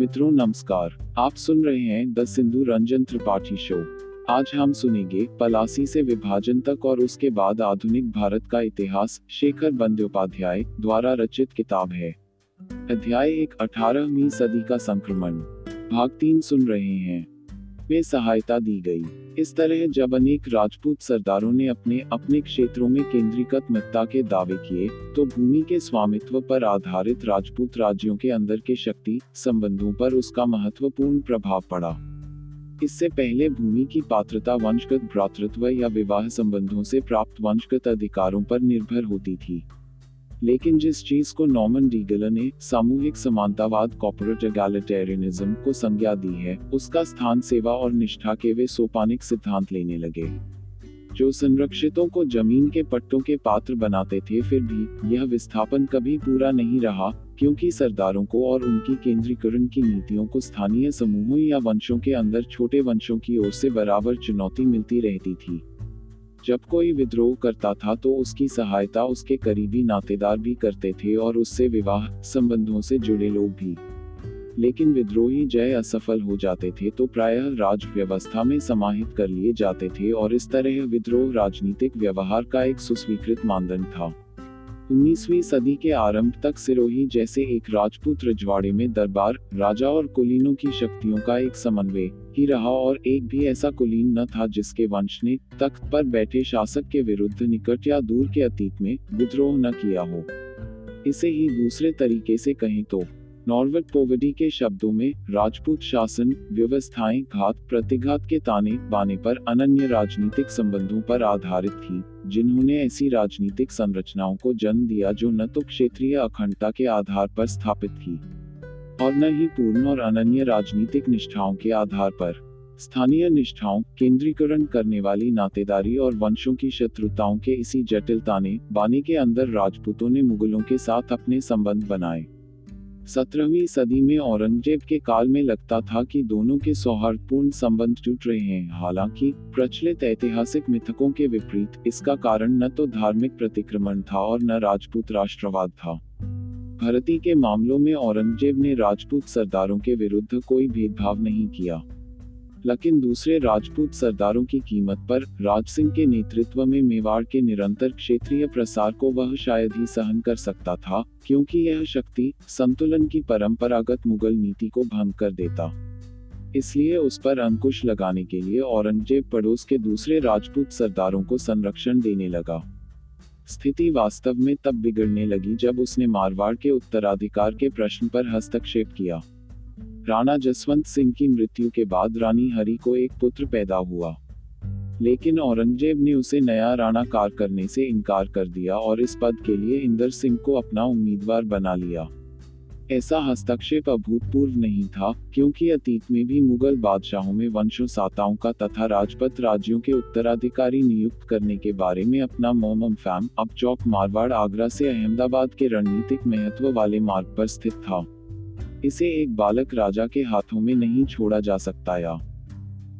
मित्रों, नमस्कार। आप सुन रहे हैं द सिंधु रंजन त्रिपाठी शो। आज हम सुनेंगे पलासी से विभाजन तक और उसके बाद आधुनिक भारत का इतिहास, शेखर बंदोपाध्याय द्वारा रचित किताब है। अध्याय एक, अठारहवीं सदी का संक्रमण। भाग तीन सुन रहे हैं। में सहायता दी गई। इस तरह जब अनेक राजपूत सरदारों ने अपने अपने क्षेत्रों में केंद्रीकृत मत्ता के दावे किए तो भूमि के स्वामित्व पर आधारित राजपूत राज्यों के अंदर के शक्ति, संबंधों पर उसका महत्वपूर्ण प्रभाव पड़ा। इससे पहले भूमि की पात्रता वंशगत भ्रातृत्व या विवाह संबंधों से प्राप्त वंशगत अधिकारों पर निर्भर होती थी। लेकिन जिस चीज़ को नॉर्मन डीगल ने सामूहिक समानतावाद कॉपोरेट एगालिटेरियनिज्म को संज्ञा दी है, उसका स्थान, सेवा और निष्ठा के वे सोपानिक सिद्धांत लेने लगे। जो संरक्षितों को ज़मीन के पट्टों के पात्र बनाते थे, फिर भी यह विस्थापन कभी पूरा नहीं रहा, क्योंकि सरदारों को और उनकी केंद्रीकरण की नीतियों को स्थानीय समूहों या वंशों के अंदर छोटे वंशों की ओर से बराबर चुनौती मिलती रहती थी। जब कोई विद्रोह करता था तो उसकी सहायता उसके करीबी नातेदार भी करते थे और उससे विवाह संबंधों से जुड़े लोग भी। लेकिन विद्रोही जय असफल हो जाते थे तो प्रायः राज व्यवस्था में समाहित कर लिए जाते थे और इस तरह विद्रोह राजनीतिक व्यवहार का एक सुस्वीकृत मानदंड था। 19वीं सदी के आरंभ तक सिरोही जैसे एक राजपूत रजवाड़े में दरबार, राजा और कुलीनों की शक्तियों का एक समन्वय ही रहा और एक भी ऐसा कुलीन न था जिसके वंश ने तख्त पर बैठे शासक के विरुद्ध निकट या दूर के अतीत में विद्रोह न किया हो। इसे ही दूसरे तरीके से कहें तो नॉर्वेट पोवर्टी के शब्दों में राजपूत शासन, व्यवस्थाएँ, घात, प्रतिघात के ताने बाने पर अनन्य राजनीतिक संबंधों पर आधारित थी, जिन्होंने ऐसी राजनीतिक संरचनाओं को जन्म दिया जो न तो क्षेत्रीय अखंडता के आधार पर स्थापित थी। और न ही पूर्ण और अनन्य राजनीतिक निष्ठाओं के आधार पर। स्थानीय निष्ठाओं, केंद्रीकरण करने वाली नातेदारी और वंशों की शत्रुताओं के इसी जटिल ताने बाने के अंदर राजपूतों ने मुगलों के साथ अपने संबंध बनाए। सत्रहवीं सदी में औरंगज़ेब के काल में लगता था कि दोनों के सौहार्दपूर्ण संबंध टूट रहे हैं, हालाँकि, प्रचलित ऐतिहासिक मिथकों के विपरीत, इसका कारण न तो धार्मिक प्रतिक्रमण था और न राजपूत राष्ट्रवाद था। भरती के मामलों में औरंगज़ेब ने राजपूत सरदारों के विरुद्ध कोई भेदभाव नहीं किया। लेकिन दूसरे राजपूत सरदारों की कीमत पर राज सिंह के नेतृत्व में मेवाड़ के निरंतर क्षेत्रीय प्रसार को वह शायद ही सहन कर सकता था, क्योंकि यह शक्ति संतुलन की परंपरागत मुगल नीति को भंग कर देता। इसलिए उस पर अंकुश लगाने के लिए औरंगज़ेब पड़ोस के दूसरे राजपूत सरदारों को संरक्षण देने लगा। स्थिति वास्तव में तब बिगड़ने लगी जब उसने मारवाड़ के उत्तराधिकार के प्रश्न पर हस्तक्षेप किया। राणा जसवंत सिंह की मृत्यु के बाद रानी हरि को एक पुत्र पैदा हुआ। लेकिन औरंगज़ेब ने उसे नया राणा कार करने से इनकार कर दिया और इस पद के लिए इंदर सिंह को अपना उम्मीदवार बना लिया। ऐसा हस्तक्षेप अभूतपूर्व नहीं था, क्योंकि अतीत में भी मुगल बादशाहों में वंशो साताओं का तथा राजपथ राज्यों के उत्तराधिकारी नियुक्त करने के बारे में अपना मोमम फैम, अब चौक मारवाड़ आगरा से अहमदाबाद के रणनीतिक महत्व वाले मार्ग पर स्थित था। इसे एक बालक राजा के हाथों में नहीं छोड़ा जा सकता या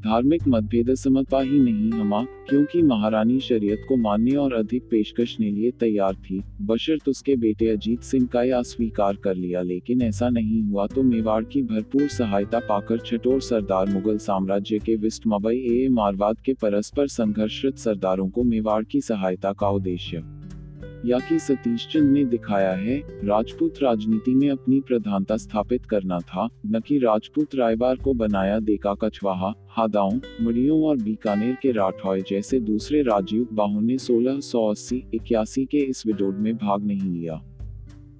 धार्मिक मतभेद समता ही नहीं हमा, क्योंकि महारानी शरीयत को मानने और अधिक पेशकश ने लिए तैयार थी। बशर्त उसके बेटे अजीत सिंह का यह स्वीकार कर लिया, लेकिन ऐसा नहीं हुआ तो मेवाड़ की भरपूर सहायता पाकर छठोर सरदार मुगल साम्राज्य के विस्ट मबई ए मारवाद के परस्पर संघर्षरत सरदारों को मेवाड़ की सहायता का उद्देश्य या कि सतीश चंद ने दिखाया है, राजपूत राजनीति में अपनी प्रधानता स्थापित करना था, न कि राजपूत रायबार को बनाया देखा कछवाहा, हादाओं, मड़ियों और बीकानेर के राठौय जैसे दूसरे राजयुग बाहों ने सोलह सौ अस्सी, इक्यासी के इस विडोड में भाग नहीं लिया।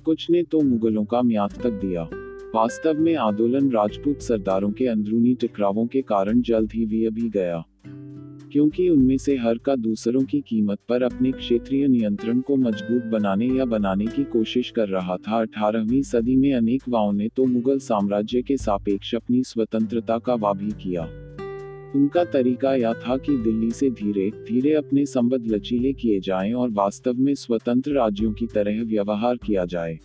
कुछ ने तो मुगलों का म्याद तक दिया। वास्तव में आंदोलन राजपूत सरदारों के अंदरूनी टकरावों के कारण जल्द ही भी अभी गया। क्योंकि उनमें से हर का दूसरों की कीमत पर अपने क्षेत्रीय नियंत्रण को मज़बूत बनाने या बनाने की कोशिश कर रहा था। अठारहवीं सदी में अनेक वाओं ने तो मुगल साम्राज्य के सापेक्ष अपनी स्वतंत्रता का वाभी किया। उनका तरीका यह था कि दिल्ली से धीरे धीरे अपने संबद्ध लचीले किए जाएँ और वास्तव में स्वतंत्र राज्यों की तरह व्यवहार किया जाए।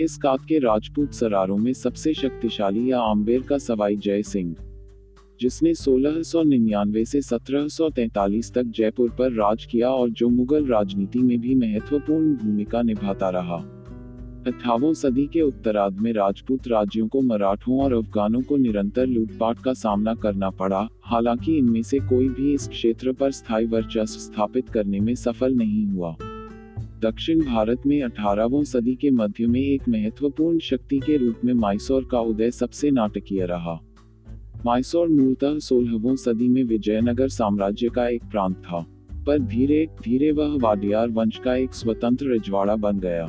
इस कात के राजपूत सरारों में सबसे शक्तिशाली या आम्बेर का सवाई जय सिंह। जिसने 1699 से 1743 तक जयपुर पर राज किया और जो मुगल राजनीति में भी महत्वपूर्ण भूमिका निभाता रहा। अठारहवीं सदी के उत्तरार्ध में राजपूत राज्यों को मराठों और अफगानों को निरंतर लूटपाट का सामना करना पड़ा, हालाँकि इनमें से कोई भी इस क्षेत्र पर स्थायी वर्चस्व स्थापित करने में सफल नहीं हुआ। दक्षिण भारत में अठारहवीं सदी के मध्य में एक महत्वपूर्ण शक्ति के रूप में माइसोर का उदय सबसे नाटकीय रहा। माइसोर मूलतः सोलहवीं सदी में विजयनगर साम्राज्य का एक प्रांत था पर धीरे धीरे वह वाडियार वंश का एक स्वतंत्र रजवाड़ा बन गया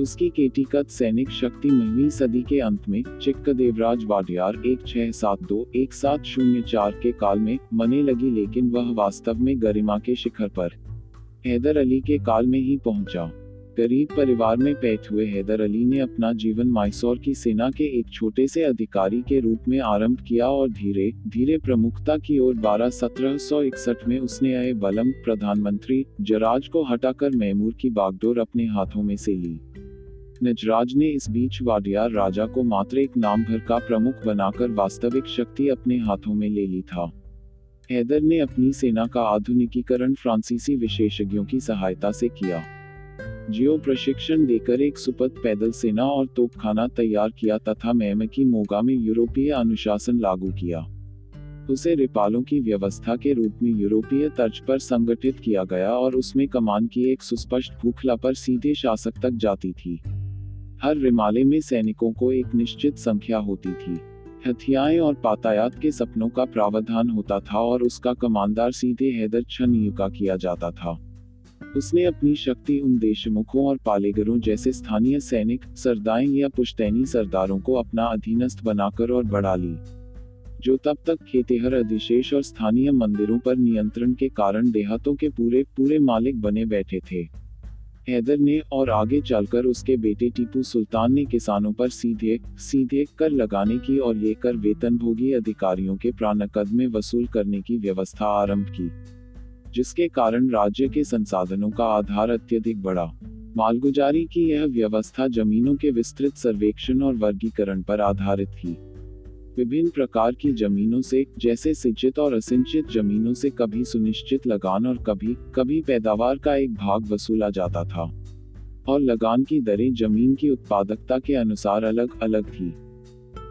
उसकी केटीकत सैनिक शक्ति महवी सदी के अंत में चिक्कदेवराज वाडियार एक छह सात दो एक सात शून्य चार के काल में मने लगी लेकिन वह वास्तव में गरिमा के शिखर पर हैदर अली के काल में ही पहुँचा गरीब परिवार में पैठ हुए हैदर अली ने अपना जीवन माइसोर की सेना के एक छोटे से अधिकारी के रूप में आरंभ किया और धीरे धीरे प्रमुखता की ओर बारह सत्रह में उसने आए बलम प्रधानमंत्री जराज को हटाकर मैमूर की बागडोर अपने हाथों में से ली। नजराज ने इस बीच वाडियार राजा को मात्र एक नाम भर का प्रमुख बनाकर वास्तविक शक्ति अपने हाथों में ले ली था। हैदर ने अपनी सेना का आधुनिकीकरण फ्रांसीसी विशेषज्ञों की सहायता से किया। जियो प्रशिक्षण देकर एक सुपथ पैदल सेना और तोपखाना तैयार किया तथा मैमकी मोगा में यूरोपीय अनुशासन लागू किया। उसे रिपालों की व्यवस्था के रूप में यूरोपीय तर्ज पर संगठित किया गया और उसमें कमान की एक सुस्पष्ट भूखला पर सीधे शासक तक जाती थी। हर रिमाले में सैनिकों को एक निश्चित संख्या होती थी। हथियाएँ और पातायात के सपनों का प्रावधान होता था और उसका कमानदार सीधे हैदर छन युका किया जाता था। उसने अपनी शक्ति उन देशमुखों और पालेगरों जैसे स्थानीय सैनिक, सरदाएँ या पुश्तैनी सरदारों को अपना अधीनस्थ बनाकर और बढ़ा ली, जो तब तक खेतेहर अधिशेष और स्थानीय मंदिरों पर नियंत्रण के कारण देहातों के पूरे पूरे मालिक बने बैठे थे। हैदर ने और आगे चलकर उसके बेटे टीपू सुल्तान ने किसानों पर सीधे सीधे कर लगाने की और ये कर वेतनभोगी अधिकारियों के प्राणकद में वसूल करने की व्यवस्था आरंभ की। जिसके कारण राज्य के संसाधनों का आधार अत्यधिक बढ़ा। मालगुजारी की यह व्यवस्था जमीनों के विस्तृत सर्वेक्षण और वर्गीकरण पर आधारित थी। विभिन्न प्रकार की जमीनों से, जैसे सिंचित और असिंचित जमीनों से कभी सुनिश्चित लगान और कभी कभी पैदावार का एक भाग वसूला जाता था। और लगान की दरें ज़मीन की उत्पादकता के अनुसार अलग अलग थी।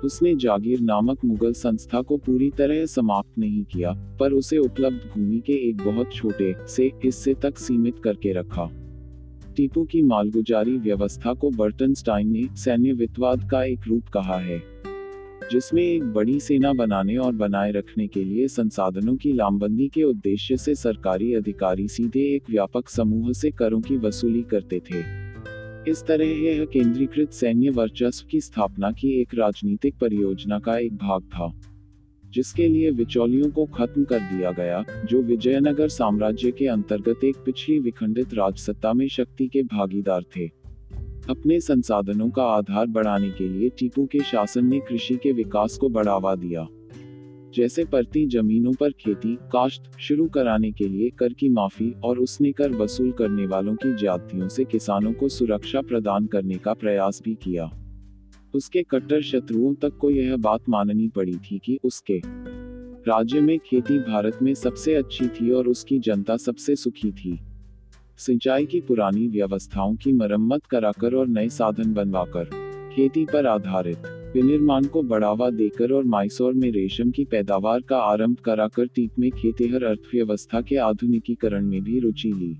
उसने जागीर नामक मुगल संस्था को पूरी तरह समाप्त नहीं किया, पर उसे उपलब्ध भूमि के एक बहुत छोटे से हिस्से तक सीमित करके रखा। टीपू की मालगुजारी व्यवस्था को बर्टन स्टाइन ने सैन्य वित्तवाद का एक रूप कहा है, जिसमें एक बड़ी सेना बनाने और बनाए रखने के लिए संसाधनों की लामबंदी के उद्देश्य से सरकारी अधिकारी सीधे एक व्यापक समूह से करों की वसूली करते थे। इस तरह यह केंद्रीकृत सैन्य वर्चस्व की स्थापना की एक राजनीतिक परियोजना का एक भाग था, जिसके लिए विचौलियों को खत्म कर दिया गया, जो विजयनगर साम्राज्य के अंतर्गत एक पिछली विखंडित राजसत्ता में शक्ति के भागीदार थे। अपने संसाधनों का आधार बढ़ाने के लिए टीपू के शासन ने कृषि के विकास को बढ़ावा दिया। जैसे परती जमीनों पर खेती, काश्त शुरू कराने के लिए कर की माफ़ी और उसने कर वसूल करने वालों की ज्यादतियों से किसानों को सुरक्षा प्रदान करने का प्रयास भी किया। उसके कट्टर शत्रुओं तक को यह बात माननी पड़ी थी कि उसके राज्य में खेती भारत में सबसे अच्छी थी और उसकी जनता सबसे सुखी थी। सिंचाई की पुरानी व्यवस्थाओं की मरम्मत कराकर और नए साधन बनवाकर, खेती पर आधारित विनिर्माण को बढ़ावा देकर और माइसोर में रेशम की पैदावार का आरंभ कराकर टीप में खेतेहर अर्थव्यवस्था के आधुनिकीकरण में भी रुचि ली।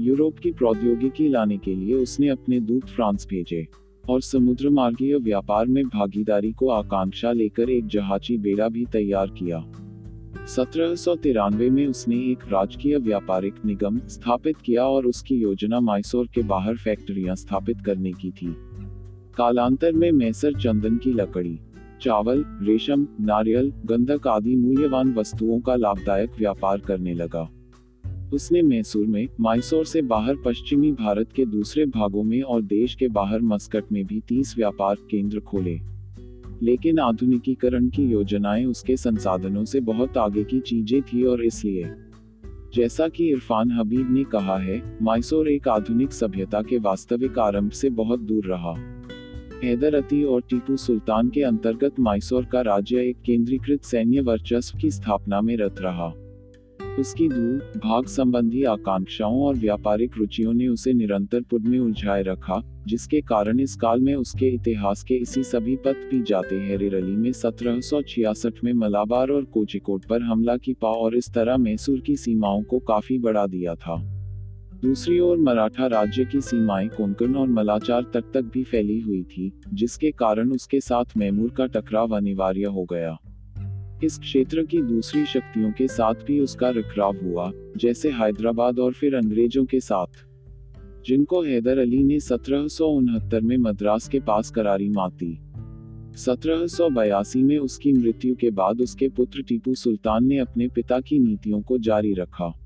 यूरोप की प्रौद्योगिकी लाने के लिए उसने अपने दूत फ्रांस भेजे, और समुद्र मार्गीय व्यापार में भागीदारी को आकांक्षा लेकर एक जहाजी बेड़ा भी तैयार किया। सत्रह सौ तिरानवे में उसने एक राजकीय व्यापारिक निगम स्थापित किया और उसकी योजना माइसोर के बाहर फैक्ट्रियाँ स्थापित करने की थी। कालांतर में मैसर चंदन की लकड़ी, चावल, रेशम, नारियल, गंधक आदि मूल्यवान वस्तुओं का लाभदायक व्यापार करने लगा। उसने मैसूर में, माइसोर से बाहर पश्चिमी भारत के दूसरे भागों में और देश के बाहर मस्कट में भी तीस व्यापार केंद्र खोले। लेकिन आधुनिकीकरण की योजनाएँ उसके संसाधनों से बहुत आगे की चीज़ें थी और इसलिए, जैसा कि इरफान हबीब ने कहा है, माइसोर एक आधुनिक सभ्यता के वास्तविक आरंभ से बहुत दूर रहा। हैदर अती और टीपू सुल्तान के अंतर्गत माइसोर का राज्य एक केंद्रीकृत सैन्य वर्चस्व की स्थापना में रत रहा। उसकी धूप भाग संबंधी आकांक्षाओं और व्यापारिक रुचियों ने उसे निरंतर पुड में उलझाए रखा, जिसके कारण इस काल में उसके इतिहास के इसी सभी पथ पी जाते हैं। में सत्रह सौ छियासठ में मलाबार और कोचिकोट पर हमला की पा और इस तरह मैसूर की सीमाओं को काफ़ी बढ़ा दिया था। दूसरी ओर मराठा राज्य की सीमाएँ कोंकण और मलाचार तक तक भी फैली हुई थी, जिसके कारण उसके साथ मैमूर का टकराव अनिवार्य हो गया। इस क्षेत्र की दूसरी शक्तियों के साथ भी उसका रखराव हुआ, जैसे हैदराबाद और फिर अंग्रेज़ों के साथ। जिनको हैदर अली ने सत्रह सौ उनहत्तर में मद्रास के पास करारी माती सत्रह सौ बयासी में उसकी मृत्यु के बाद उसके पुत्र टीपू सुल्तान ने अपने पिता की नीतियों को जारी रखा।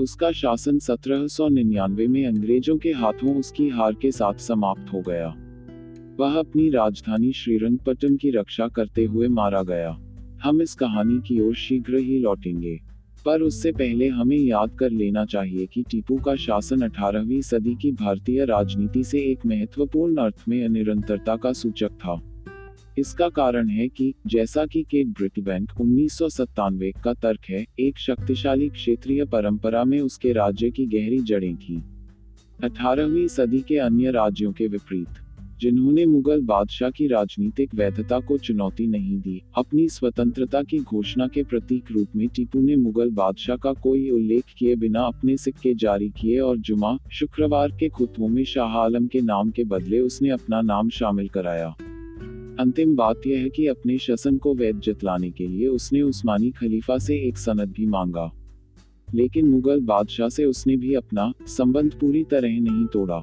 उसका शासन 1799 में अंग्रेज़ों के हाथों उसकी हार के साथ समाप्त हो गया। वह अपनी राजधानी श्रीरंगपट्टम की रक्षा करते हुए मारा गया। हम इस कहानी की ओर शीघ्र ही लौटेंगे। पर उससे पहले हमें याद कर लेना चाहिए कि टीपू का शासन 18वीं सदी की भारतीय राजनीति से एक महत्वपूर्ण अर्थ में अनिरंतरता का सूचक था। इसका कारण है कि, जैसा कि केट ब्रिट बैंक उन्नीस का तर्क है, एक शक्तिशाली क्षेत्रीय परंपरा में उसके राज्य की गहरी जड़ें थी। 18वीं सदी के अन्य राज्यों के विपरीत, जिन्होंने मुगल बादशाह की राजनीतिक वैधता को चुनौती नहीं दी, अपनी स्वतंत्रता की घोषणा के प्रतीक रूप में टीपू ने मुगल बादशाह का कोई उल्लेख किए बिना अपने सिक्के जारी किए और जुमा, शुक्रवार के खुतबों में शाह आलम के नाम के बदले उसने अपना नाम शामिल कराया। अंतिम बात यह है कि अपने शसन को वैध जतलाने के लिए उसने उस्मानी खलीफा से एक सनद भी मांगा। लेकिन मुगल बादशाह से उसने भी अपना संबंध पूरी तरह नहीं तोड़ा,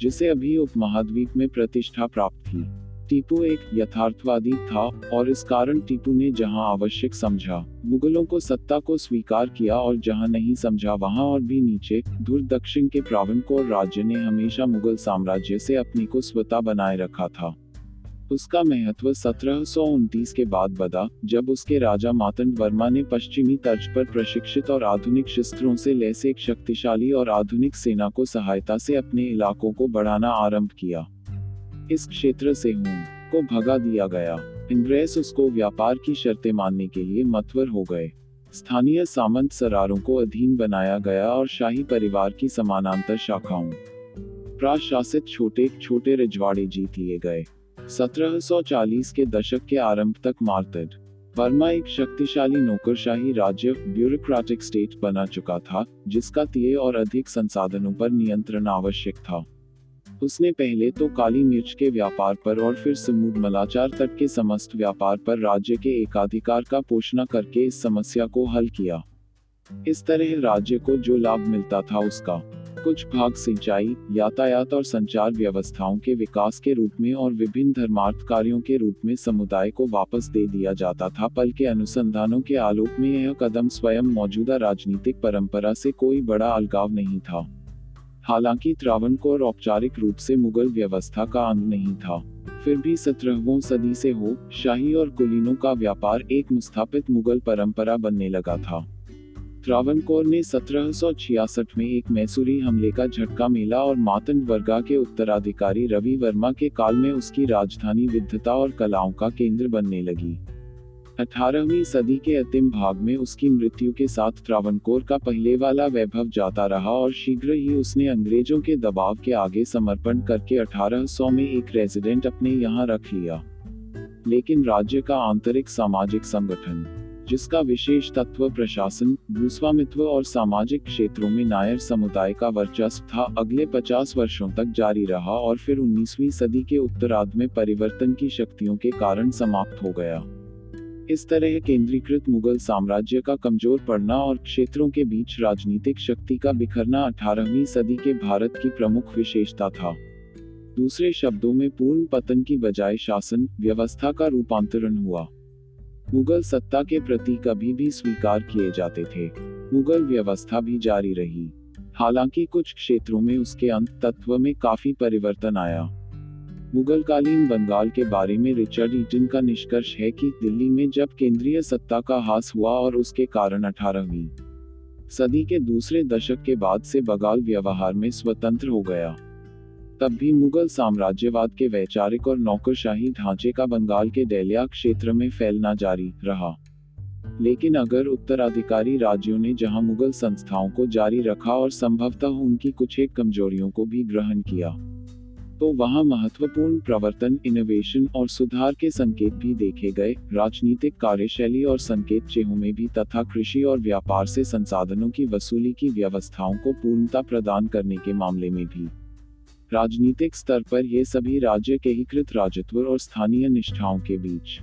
जिसे अभी उपमहाद्वीप में प्रतिष्ठा प्राप्त थी टीपू एक यथार्थवादी था और इस कारण टीपू ने जहाँ आवश्यक समझा, मुगलों को सत्ता को स्वीकार किया और जहाँ नहीं समझा वहाँ और भी नीचे दूर दक्षिण के प्रावणकोर राज्य ने हमेशा मुगल साम्राज्य से अपने को स्वता बनाए रखा था। उसका महत्व सत्रह सौ उनतीस के बाद बदा, जब उसके राजा मातंड वर्मा ने पश्चिमी तर्ज पर प्रशिक्षित और आधुनिक शस्त्रों से लैस एक शक्तिशाली और आधुनिक सेना को सहायता से अपने इलाकों को बढ़ाना आरंभ किया। इस क्षेत्र से हूँ को भगा दिया गया। इंग्रेस उसको व्यापार की शर्तें मानने के लिए मतवर हो गए। स्थानीय सामंत सरारों को अधीन बनाया गया और शाही परिवार की समानांतर शाखाओं, प्रशासित छोटे छोटे रजवाड़े जीत लिए गए। 1740 के दशक के आरंभ तक मार्तड वर्मा एक शक्तिशाली नौकरशाही राज्य ब्यूरोक्रेटिक स्टेट बना चुका था, जिसका तीय और अधिक संसाधनों पर नियंत्रण आवश्यक था। उसने पहले तो काली मिर्च के व्यापार पर और फिर समुद्र मलाचार तक के समस्त व्यापार पर राज्य के एकाधिकार का पोषणा करके इस समस्या को हल किया। इस तरह राज्य को जो लाभ मिलता था उसका कुछ भाग सिंचाई, यातायात और संचार व्यवस्थाओं के विकास के रूप में और विभिन्न धर्मार्थ कार्यों के रूप में समुदाय को वापस दे दिया जाता था। पल के अनुसंधानों के आलोक में यह कदम स्वयं मौजूदा राजनीतिक परंपरा से कोई बड़ा अलगाव नहीं था। हालाँकि त्रावणकोर औपचारिक रूप से मुगल व्यवस्था का अंग नहीं था। फिर भी सत्रहवीं सदी से हो, शाही और कुलीनों का व्यापार एक मुस्थापित मुगल परंपरा बनने लगा था। त्रावणकोर ने 1766 में एक मैसूरी हमले का झटका मिला और मातंड वर्गा के उत्तराधिकारी रवि वर्मा के काल में उसकी राजधानी विद्धता और कलाओं का केंद्र बनने लगी। 18वीं सदी के अंतिम भाग में उसकी मृत्यु के साथ त्रावणकोर का पहले वाला वैभव जाता रहा और शीघ्र ही उसने अंग्रेज़ों के दबाव के आगे समर्पण करके 1800 में एक रेजिडेंट अपने यहाँ रख लिया। लेकिन राज्य का आंतरिक सामाजिक संगठन जिसका विशेष तत्व प्रशासन, भूस्वामित्व और सामाजिक क्षेत्रों में नायर समुदाय का वर्चस्व था, अगले 50 वर्षों तक जारी रहा और फिर 19वीं सदी के उत्तरार्ध में परिवर्तन की शक्तियों के कारण समाप्त हो गया। इस तरह केंद्रीकृत मुगल साम्राज्य का कमज़ोर पड़ना और क्षेत्रों के बीच राजनीतिक शक्ति का बिखरना 18वीं सदी के भारत की प्रमुख विशेषता था। दूसरे शब्दों में पूर्ण पतन की बजाय शासन, व्यवस्था का रूपांतरण हुआ। मुगल सत्ता के प्रतीक अभी भी स्वीकार किए जाते थे। मुगल व्यवस्था भी जारी रही। हालाँकि कुछ क्षेत्रों में उसके अंत तत्व में काफ़ी परिवर्तन आया। मुगलकालीन बंगाल के बारे में रिचर्ड ईटन का निष्कर्ष है कि दिल्ली में जब केंद्रीय सत्ता का हास हुआ और उसके कारण अठारहवीं सदी के दूसरे दशक के बाद से बंगाल व्यवहार में स्वतंत्र हो गया। तब भी मुगल साम्राज्यवाद के वैचारिक और नौकरशाही ढांचे का बंगाल के डेलिया क्षेत्र में फैलना जारी रहा। लेकिन अगर उत्तराधिकारी राज्यों ने जहाँ मुगल संस्थाओं को जारी रखा और संभवतः उनकी कुछ एक कमजोरियों को भी ग्रहण किया तो वहाँ महत्वपूर्ण प्रवर्तन इनोवेशन और सुधार के संकेत भी देखे गए। राजनीतिक कार्यशैली और संकेत चेहों में भी तथा कृषि और व्यापार से संसाधनों की वसूली की व्यवस्थाओं को पूर्णता प्रदान करने के मामले में भी। राजनीतिक स्तर पर ये सभी राज्य एकीकृत राजत्व और स्थानीय निष्ठाओं के बीच।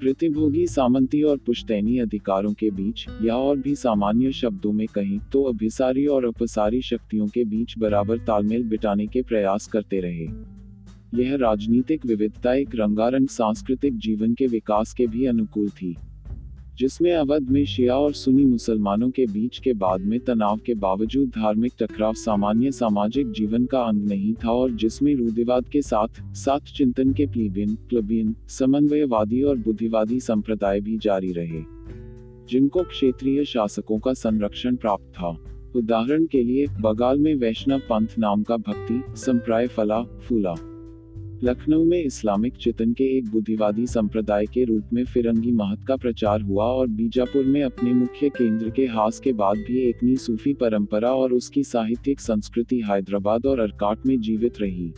प्रतिभोगी सामंती और पुश्तैनी अधिकारों के बीच या और भी सामान्य शब्दों में कहें तो अभिसारी और अपसारी शक्तियों के बीच बराबर तालमेल बिटाने के प्रयास करते रहे। यह राजनीतिक विविधता एक रंगारंग सांस्कृतिक जीवन के विकास के भी अनुकूल थी। जिसमें अवध में शिया और सुनी मुसलमानों के बीच के बाद में तनाव के बावजूद धार्मिक टकराव सामान्य सामाजिक जीवन का अंग नहीं था और जिसमें रूढ़िवाद के साथ साथ चिंतन के प्लीबियन क्लबियन समन्वयवादी और बुद्धिवादी संप्रदाय भी जारी रहे। जिनको क्षेत्रीय शासकों का संरक्षण प्राप्त था। उदाहरण के लिए, बगाल में वैष्णव पंथ नाम का भक्ति, संप्राय फला, फूला। लखनऊ में इस्लामिक चितन के एक बुद्धिवादी संप्रदाय के रूप में फिरंगी महत का प्रचार हुआ और बीजापुर में अपने मुख्य केंद्र के हास के बाद भी एक नी सूफी परंपरा और उसकी साहित्यिक संस्कृति हैदराबाद और अरकाट में जीवित रही।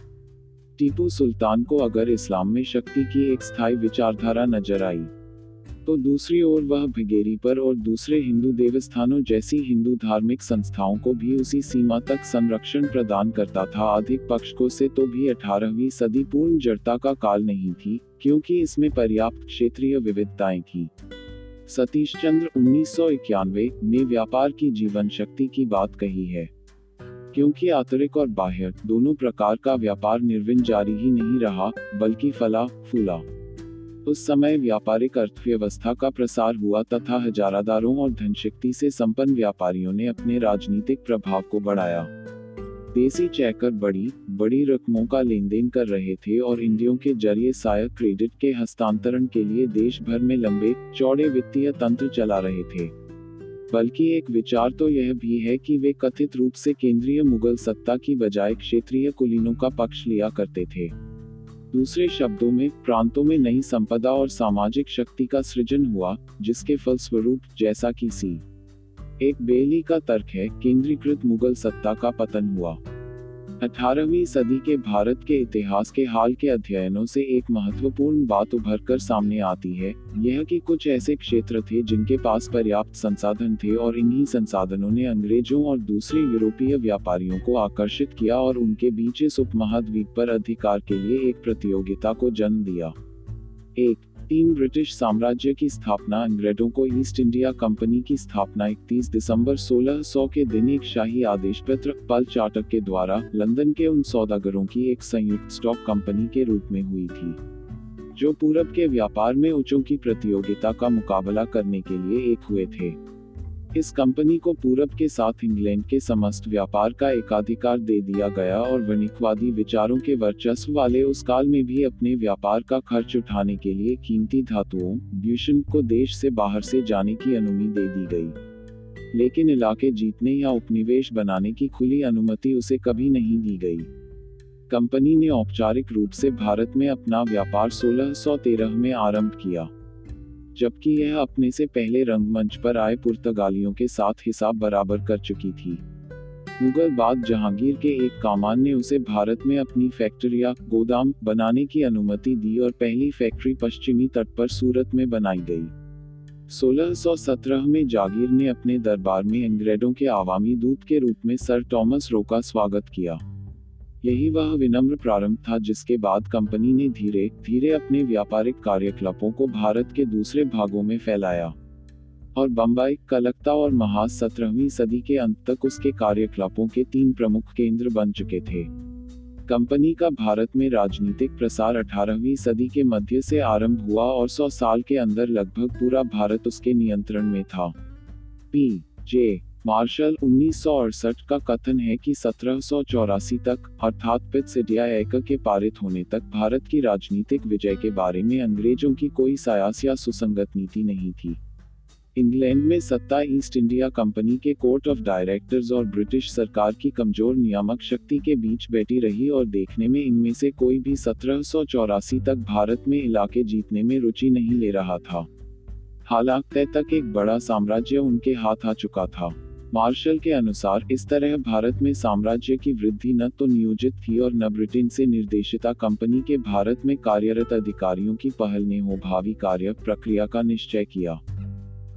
टीपू सुल्तान को अगर इस्लाम में शक्ति की एक स्थायी विचारधारा नज़र आई तो दूसरी ओर वह भिगेरी पर और दूसरे हिंदू देवस्थानों जैसी हिंदू धार्मिक संस्थाओं को भी उसी सीमा तक संरक्षण प्रदान करता था। अधिक पक्षकों से तो भी अठारहवीं सदी पूर्ण जड़ता का काल नहीं थी, क्योंकि इसमें पर्याप्त क्षेत्रीय विविधताएँ थी। सतीश चंद्र उन्नीस सौ इक्यानवे ने व्यापार की जीवन शक्ति की बात कही है। क्योंकि आंतरिक और बाह्य दोनों प्रकार का व्यापार निर्विन जारी ही नहीं रहा, बल्कि फला, फूला। उस समय व्यापारिक अर्थव्यवस्था का प्रसार हुआ तथा हजारादारों और धनशक्ति से संपन्न व्यापारियों ने अपने राजनीतिक प्रभाव को बढ़ाया। देसी चैकर बड़ी बड़ी रकमों का लेन देन कर रहे थे और इंडियों के ज़रिए सहायक क्रेडिट के हस्तांतरण के लिए देश भर में लंबे, चौड़े वित्तीय तंत्र चला रहे थे। बल्कि एक विचार तो यह भी है कि वे कथित रूप से केंद्रीय मुगल सत्ता की बजाय क्षेत्रीय कुलीनों का पक्ष लिया करते थे। दूसरे शब्दों में, प्रांतों में नई संपदा और सामाजिक शक्ति का सृजन हुआ, जिसके फलस्वरूप, जैसा कि सी. एक बेली का तर्क है, केंद्रीकृत मुगल सत्ता का पतन हुआ। अठारहवीं सदी के भारत के इतिहास के हाल के अध्ययनों से एक महत्वपूर्ण बात उभर कर सामने आती है, यह कि कुछ ऐसे क्षेत्र थे जिनके पास पर्याप्त संसाधन थे और इन्हीं संसाधनों ने अंग्रेज़ों और दूसरे यूरोपीय व्यापारियों को आकर्षित किया और उनके बीच इस उपमहाद्वीप पर अधिकार के लिए एक प्रतियोगिता को जन्म दिया। एक तीन ब्रिटिश साम्राज्य की स्थापना अंग्रेज़ों को ईस्ट इंडिया कंपनी की स्थापना 31 दिसंबर 1600 के दिन एक शाही आदेश पत्र, पल चाटक के द्वारा, लंदन के उन सौदागरों की एक संयुक्त स्टॉक कंपनी के रूप में हुई थी, जो पूरब के व्यापार में उच्चों की प्रतियोगिता का मुकाबला करने के लिए एक हुए थे। इस कंपनी को पूरब के साथ इंग्लैंड के समस्त व्यापार का एकाधिकार दे दिया गया और वणिकवादी विचारों के वर्चस्व वाले उस काल में भी अपने व्यापार का खर्च उठाने के लिए कीमती धातुओं, ब्यूशन को देश से बाहर से जाने की अनुमति दे दी गई। लेकिन इलाके जीतने या उपनिवेश बनाने की खुली अनुमति उसे कभी नहीं दी गई। कंपनी ने औपचारिक रूप से भारत में अपना व्यापार 1613 में आरंभ किया। जबकि यह अपने से पहले रंगमंच पर आए पुर्तगालियों के साथ हिसाब बराबर कर चुकी थी। मुगल बाद जहांगीर के एक कामान ने उसे भारत में अपनी फैक्ट्रिया गोदाम बनाने की अनुमति दी और पहली फैक्ट्री पश्चिमी तट पर सूरत में बनाई गई। 1617 में जागीर ने अपने दरबार में अंग्रेज़ों के आवामी दूत के रूप में सर टॉमस रो का स्वागत किया। यही वह विनम्र प्रारंभ था जिसके बाद कंपनी ने धीरे धीरे अपने व्यापारिक कार्यकलापों को भारत के दूसरे भागों में फैलाया। और बम्बई कलकत्ता और महाज सत्रहवीं सदी के अंत तक उसके कार्यकलापों के तीन प्रमुख केंद्र बन चुके थे। कंपनी का भारत में राजनीतिक प्रसार 18वीं सदी के मध्य से आरंभ हुआ और 100 साल के अंदर लगभग पूरा भारत उसके नियंत्रण में था। पी, जे मार्शल उन्नीस सौ अड़सठ का कथन है कि सत्रह सौ चौरासी तक, अर्थात पित्सिडिया एक के पारित होने तक, भारत की राजनीतिक विजय के बारे में अंग्रेज़ों की कोई सायास या सुसंगत नीति नहीं थी। इंग्लैंड में सत्ता ईस्ट इंडिया कंपनी के कोर्ट ऑफ़ डायरेक्टर्स और ब्रिटिश सरकार की कमज़ोर नियामक शक्ति के बीच बैठी रही और देखने में इनमें से कोई भी सत्रह सौ चौरासी तक भारत में इलाके जीतने में रुचि नहीं ले रहा था। हालाँकि तक एक बड़ा साम्राज्य उनके हाथ आ चुका था। मार्शल के अनुसार, इस तरह भारत में साम्राज्य की वृद्धि न तो नियोजित थी और न ब्रिटेन से निर्देशिता कंपनी के भारत में कार्यरत अधिकारियों की पहल ने हो भावी कार्य प्रक्रिया का निश्चय किया।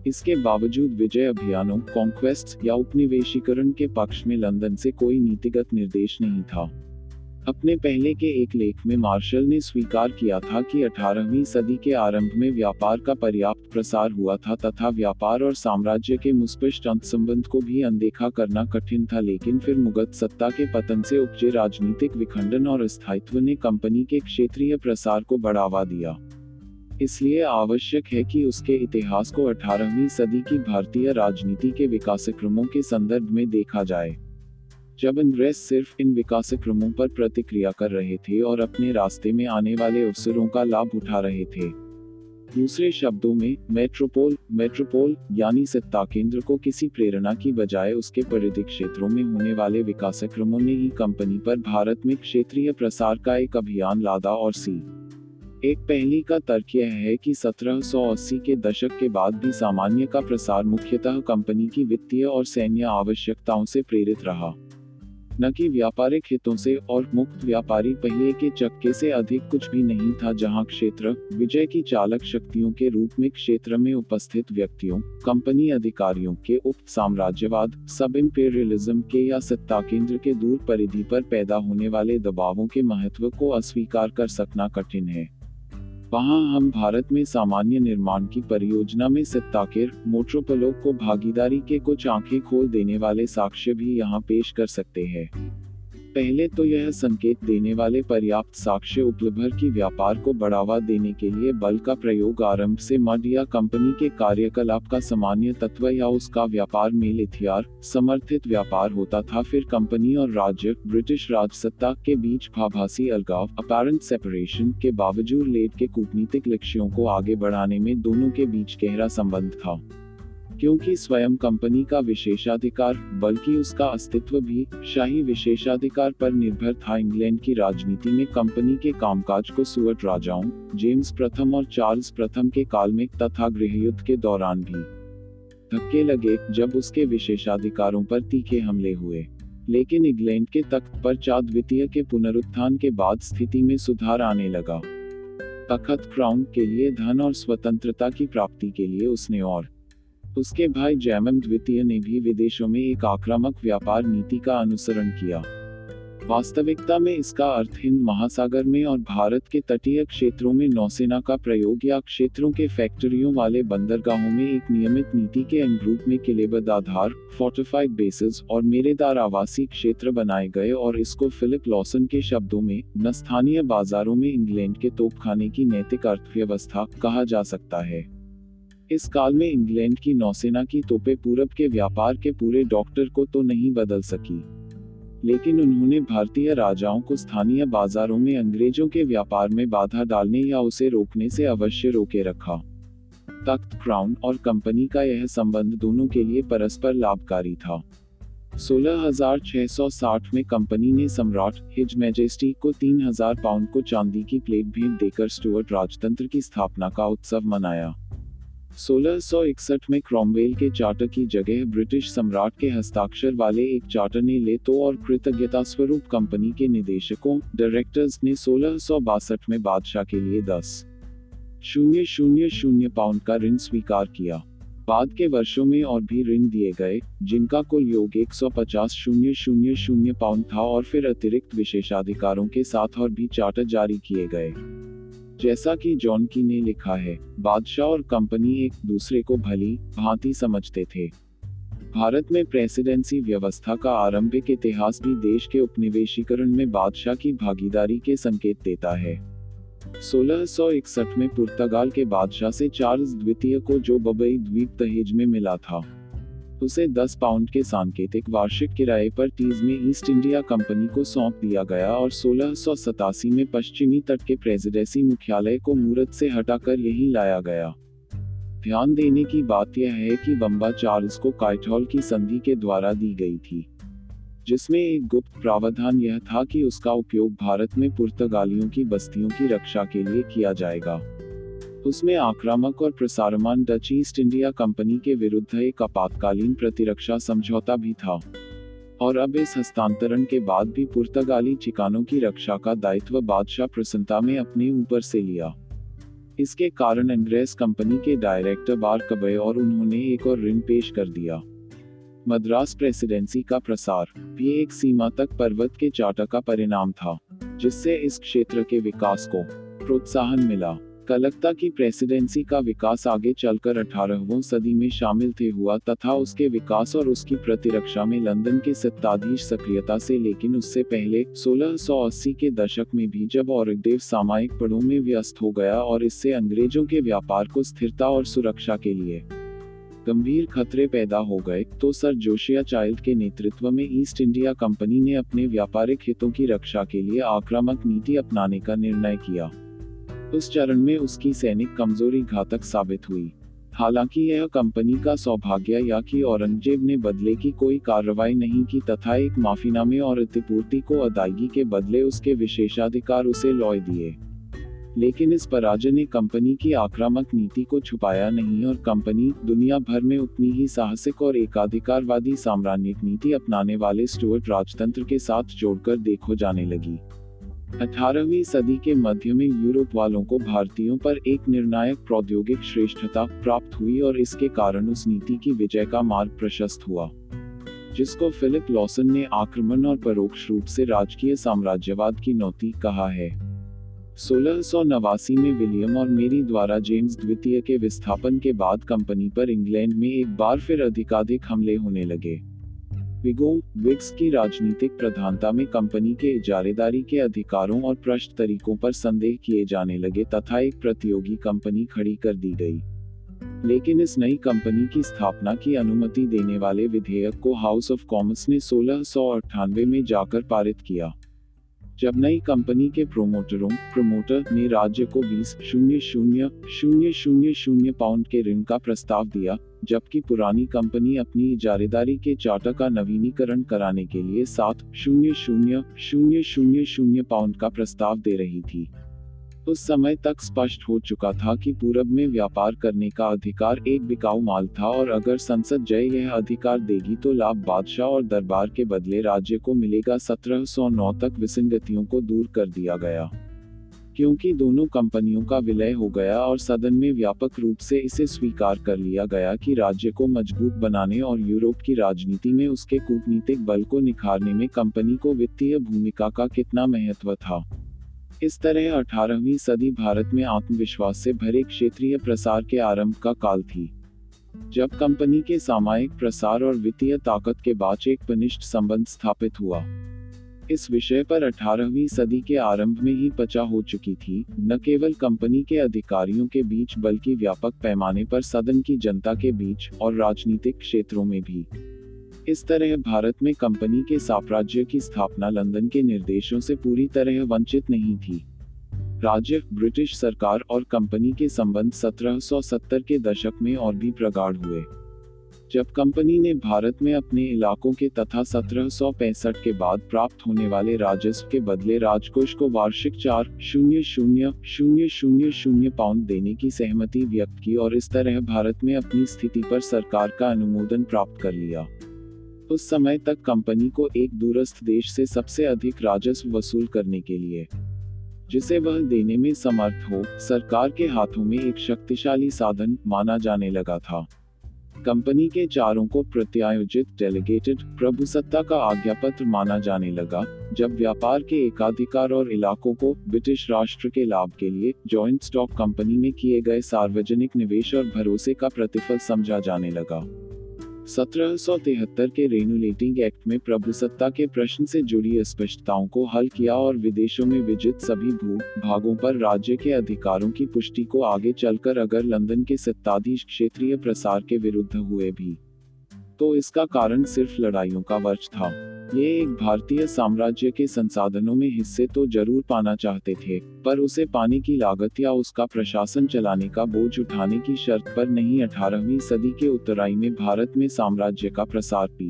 इसके बावजूद विजय अभियानों कॉन्क्वेस्ट या उपनिवेशीकरण के पक्ष में लंदन से कोई नीतिगत निर्देश नहीं था। अपने पहले के एक लेख में मार्शल ने स्वीकार किया था कि 18वीं सदी के आरंभ में व्यापार का पर्याप्त प्रसार हुआ था तथा व्यापार और साम्राज्य के मुस्पष्ट अंत संबंध को भी अनदेखा करना कठिन था, लेकिन फिर मुगत सत्ता के पतन से उपजे राजनीतिक विखंडन और स्थायित्व ने कंपनी के क्षेत्रीय प्रसार को बढ़ावा दिया। इसलिए आवश्यक है कि उसके इतिहास को 18वीं सदी की भारतीय राजनीति के विकासक्रमों के संदर्भ में देखा जाए। जब अंग्रेज़ सिर्फ़ इन विकासक्रमों पर प्रतिक्रिया कर रहे थे और अपने रास्ते में आने वाले अवसरों का लाभ उठा रहे थे। दूसरे शब्दों में, मेट्रोपोल मेट्रोपोल, यानी सत्ता केंद्र को किसी प्रेरणा की बजाय उसके परिधि क्षेत्रों में होने वाले विकासक्रमों ने ही कंपनी पर भारत में क्षेत्रीय प्रसार का एक अभियान लादा और सी। एक पहली का तर्क यह है कि 1780 के दशक के बाद भी सामान्य का प्रसार मुख्यतः कंपनी की वित्तीय और सैन्य आवश्यकताओं से प्रेरित रहा। न कि व्यापारिक हितों से और मुक्त व्यापारी पहिए के चक्के से अधिक कुछ भी नहीं था जहाँ क्षेत्र विजय की चालक शक्तियों के रूप में क्षेत्र में उपस्थित व्यक्तियों, कंपनी अधिकारियों के उप साम्राज्यवाद, सब इम्पेरियलिज्म के या सत्ता केंद्र के दूर परिधि पर पैदा होने वाले दबावों के महत्व को अस्वीकार कर सकना कठिन है। वहाँ हम भारत में सामान्य निर्माण की परियोजना में सत्ताकिर, मोट्रोपलोक को भागीदारी के कुछ आँखें खोल देने वाले साक्ष्य भी यहाँ पेश कर सकते हैं। पहले तो यह संकेत देने वाले पर्याप्त साक्ष्य उपलब्ध की व्यापार को बढ़ावा देने के लिए बल का प्रयोग आरंभ से मड या कंपनी के कार्यकलाप का सामान्य तत्व या उसका व्यापार मेल इथियार समर्थित व्यापार होता था। फिर कंपनी और राज्य, ब्रिटिश राजसत्ता के बीच भाभासी अलगाव अपेरेंट सेपरेशन के बावजूद लेट के कूटनीतिक लक्ष्यों को आगे बढ़ाने में दोनों के बीच गहरा संबंध था। क्योंकि स्वयं कंपनी का विशेषाधिकार, बल्कि उसका अस्तित्व भी, शाही विशेषाधिकार पर निर्भर था इंग्लैंड की राजनीति में कंपनी के कामकाज को सुअट राजाओं, जेम्स प्रथम और चार्ल्स प्रथम के काल में तथा गृहयुद्ध के दौरान भी। धक्के लगे, जब उसके विशेषाधिकारों पर तीखे हमले हुए। लेकिन इंग्लैंड के तख्त पर चार द्वितीय के पुनरुत्थान के बाद स्थिति में सुधार आने लगा। तखत क्राउन के लिए धन और स्वतंत्रता की प्राप्ति के लिए उसने और उसके भाई जैमम द्वितीय ने भी विदेशों में एक आक्रामक व्यापार नीति का अनुसरण किया। वास्तविकता में इसका अर्थ हिंद महासागर में और भारत के तटीय क्षेत्रों में नौसेना का प्रयोग या क्षेत्रों के फैक्ट्रियों वाले बंदरगाहों में एक नियमित नीति के अनुरूप में किलेबद्ध आधार फोर्टिफाइड बेसिस और मेरेदार आवासीय क्षेत्र बनाए गए और इसको फिलिप लॉसन के शब्दों में, न स्थानीय बाजारों में इंग्लैंड के तोपखाने की नैतिक अर्थव्यवस्था कहा जा सकता है। इस काल में इंग्लैंड की नौसेना की तोपे पूरब के व्यापार के पूरे डॉक्टर को तो नहीं बदल सकी। लेकिन उन्होंने भारतीय राजाओं को स्थानीय बाजारों में अंग्रेज़ों के व्यापार में बाधा डालने या उसे रोकने से अवश्य रोके रखा। तख्त क्राउन और कंपनी का यह संबंध दोनों के लिए परस्पर लाभकारी था। 16,660 में कंपनी ने सम्राट हिज मैजेस्टी को 3000 पाउंड को चांदी की प्लेट भेंट देकर स्टुअर्ट राजतंत्र की स्थापना का उत्सव मनाया। 1661 में क्रॉमवेल के चार्टर की जगह ब्रिटिश सम्राट के हस्ताक्षर वाले एक चार्टर ने ले तो और कृतज्ञता स्वरूप कंपनी के निदेशकों, डायरेक्टर्स ने सोलह में बादशाह के लिए दस शून्य शून्य शून्य पाउंड का ऋण स्वीकार किया। बाद के वर्षों में और भी ऋण दिए गए, जिनका कुल योग एक सौ पचास शून्य शून्य शून्य पाउंड था और फिर अतिरिक्त विशेषाधिकारों के साथ और भी चार्टर जारी किए गए। जैसा कि जॉन की ने लिखा है, बादशाह और कंपनी एक दूसरे को भली, भांति समझते थे। भारत में प्रेसिडेंसी व्यवस्था का आरंभिक इतिहास भी देश के उपनिवेशीकरण में बादशाह की भागीदारी के संकेत देता है। 1661 में पुर्तगाल के बादशाह से चार्ल्स द्वितीय को जो बबई द्वीप तहेज में मिला था। उसे 10 पाउंड के सांकेतिक वार्षिक किराए पर टीज में ईस्ट इंडिया कंपनी को सौंप दिया गया और सोलह में पश्चिमी तट के प्रेसिडेंसी मुख्यालय को मूरत से हटाकर यही लाया गया। ध्यान देने की बात यह है कि बम्बा चार्ल्स को काइटॉल की संधि के द्वारा दी गई थी, जिसमें एक गुप्त प्रावधान यह था कि उसका उपयोग भारत में पुर्तगालियों की बस्तियों की रक्षा के लिए किया जाएगा। उसमें आक्रामक और प्रसारमान डच ईस्ट इंडिया कंपनी के विरुद्ध एक आपातकालीन प्रतिरक्षा समझौता भी था। और अब इस हस्तांतरण के बाद भी पुर्तगाली ठिकानों की रक्षा का दायित्व बादशाह प्रसन्नता में अपने ऊपर से लिया। इसके कारण अंग्रेज़ कंपनी के डायरेक्टर बार कबे और उन्होंने एक और ऋण पेश कर दिया। मद्रास प्रेसिडेंसी का प्रसार, भी एक सीमा तक पर्वत के चाटा का परिणाम था, जिससे इस क्षेत्र के विकास को प्रोत्साहन मिला। कलकत्ता की प्रेसिडेंसी का विकास आगे चलकर अठारहवीं सदी में शामिल थे हुआ तथा उसके विकास और उसकी प्रतिरक्षा में लंदन के सत्ताधीश सक्रियता से, लेकिन उससे पहले 1680 के दशक में भी जब औरंगज़ेब सामायिक पड़ों में व्यस्त हो गया और इससे अंग्रेज़ों के व्यापार को स्थिरता और सुरक्षा के लिए गंभीर खतरे पैदा हो गए तो सर जोशिया चाइल्ड के नेतृत्व में ईस्ट इंडिया कंपनी ने अपने व्यापारिक हितों की रक्षा के लिए आक्रामक नीति अपनाने का निर्णय किया। उस चरण में उसकी सैनिक कमज़ोरी घातक साबित हुई। हालाँकि यह कंपनी का सौभाग्य या कि औरंगज़ेब ने बदले की कोई कार्रवाई नहीं की तथा एक माफीनामे और अतिपूर्ति को अदायगी के बदले उसके विशेषाधिकार उसे लॉय दिए। लेकिन इस पराजय ने कंपनी की आक्रामक नीति को छुपाया नहीं और कंपनी दुनिया भर में उतनी ही साहसिक और एकाधिकारवादी साम्राज्यिक नीति अपनाने वाले स्टुअर्ट राजतंत्र के साथ जोड़कर देखो जाने लगी। अठारहवीं सदी के मध्य में यूरोप वालों को भारतीयों पर एक निर्णायक प्रौद्योगिक श्रेष्ठता प्राप्त हुई और इसके कारण उस नीति की विजय का मार्ग प्रशस्त हुआ, जिसको फिलिप लॉसन ने आक्रमण और परोक्ष रूप से राजकीय साम्राज्यवाद की नौती कहा है। सोलह में विलियम और मेरी द्वारा जेम्स द्वितीय के विस्थापन के बाद कंपनी पर इंग्लैंड में एक बार फिर अधिकाधिक हमले होने लगे। विगो विक्स की राजनीतिक प्रधानता में कंपनी के इजारेदारी के अधिकारों और प्रश्न तरीकों पर संदेह किए जाने लगे तथा एक प्रतियोगी कंपनी खड़ी कर दी गई। लेकिन इस नई कंपनी की स्थापना की अनुमति देने वाले विधेयक को हाउस ऑफ़ कॉमर्स ने सोलह में जाकर पारित किया। जब नई कंपनी के प्रोमोटरों प्रमोटर ने राज्य को बीस शून्य शून्य शून्य शून्य शून्य पाउंड के ऋण का प्रस्ताव दिया, जबकि पुरानी कंपनी अपनी इजारेदारी के चार्टर का नवीनीकरण कराने के लिए सात शून्य शून्य शून्य शून्य शून्य पाउंड का प्रस्ताव दे रही थी। उस समय तक स्पष्ट हो चुका था कि पूरब में व्यापार करने का अधिकार एक बिकाऊ माल था और अगर संसद जय यह अधिकार देगी तो लाभ बादशाह और दरबार के बदले राज्य को मिलेगा। 1709 तक विसंगतियों को दूर कर दिया गया, क्योंकि दोनों कंपनियों का विलय हो गया और सदन में व्यापक रूप से इसे स्वीकार कर लिया गया कि राज्य को मज़बूत बनाने और यूरोप की राजनीति में उसके कूटनीतिक बल को निखारने में कंपनी को वित्तीय भूमिका का कितना महत्व था। इस तरह अठारहवीं सदी भारत में आत्मविश्वास से भरे क्षेत्रीय प्रसार के आरंभ का काल थी? जब कंपनी के सामायिक प्रसार और वित्तीय ताकत के बाद एक पनिष्ठ संबंध स्थापित हुआ। इस विषय पर 18वीं सदी के आरंभ में ही पचा हो चुकी थी, न केवल कंपनी के अधिकारियों के बीच बल्कि व्यापक पैमाने पर सदन की जनता के बीच और राजनीतिक क्षेत्रों में भी। इस तरह भारत में कंपनी के साम्राज्य की स्थापना लंदन के निर्देशों से पूरी तरह वंचित नहीं थी। राज्य, ब्रिटिश सरकार और कंपनी के संबंध 1770 के दशक में और भी प्रगाढ़ हुए। जब कंपनी ने भारत में अपने इलाकों के तथा सत्रह के बाद प्राप्त होने वाले राजस्व के बदले राजकोष को वार्षिक चार शून्य शून्य शून्य शून्य शून्य पाउंड देने की सहमति व्यक्त की और इस तरह भारत में अपनी स्थिति पर सरकार का अनुमोदन प्राप्त कर लिया। उस समय तक कंपनी को एक दूरस्थ देश से सबसे अधिक राजस्व वसूल करने के लिए, जिसे वह देने में समर्थ हो, सरकार के हाथों में एक शक्तिशाली साधन माना जाने लगा था। कंपनी के चारों को प्रत्यायोजित डेलीगेटेड प्रभुसत्ता का आज्ञापत्र माना जाने लगा, जब व्यापार के एकाधिकार और इलाकों को ब्रिटिश राष्ट्र के लाभ के लिए जॉइंट स्टॉक कंपनी में किए गए सार्वजनिक निवेश और भरोसे का प्रतिफल समझा जाने लगा। 1773 के रेनुलेटिंग एक्ट में प्रभुसत्ता के प्रश्न से जुड़ी अस्पष्टताओं को हल किया और विदेशों में विजित सभी भू भागों पर राज्य के अधिकारों की पुष्टि को आगे चलकर अगर लंदन के सत्ताधीश क्षेत्रीय प्रसार के विरुद्ध हुए भी तो इसका कारण सिर्फ़ लड़ाइयों का वर्ष था। ये एक भारतीय साम्राज्य के संसाधनों में हिस्से तो ज़रूर पाना चाहते थे, पर उसे पाने की लागत या उसका प्रशासन चलाने का बोझ उठाने की शर्त पर नहीं अठारहवीं सदी के उत्तराई में भारत में साम्राज्य का प्रसार पी।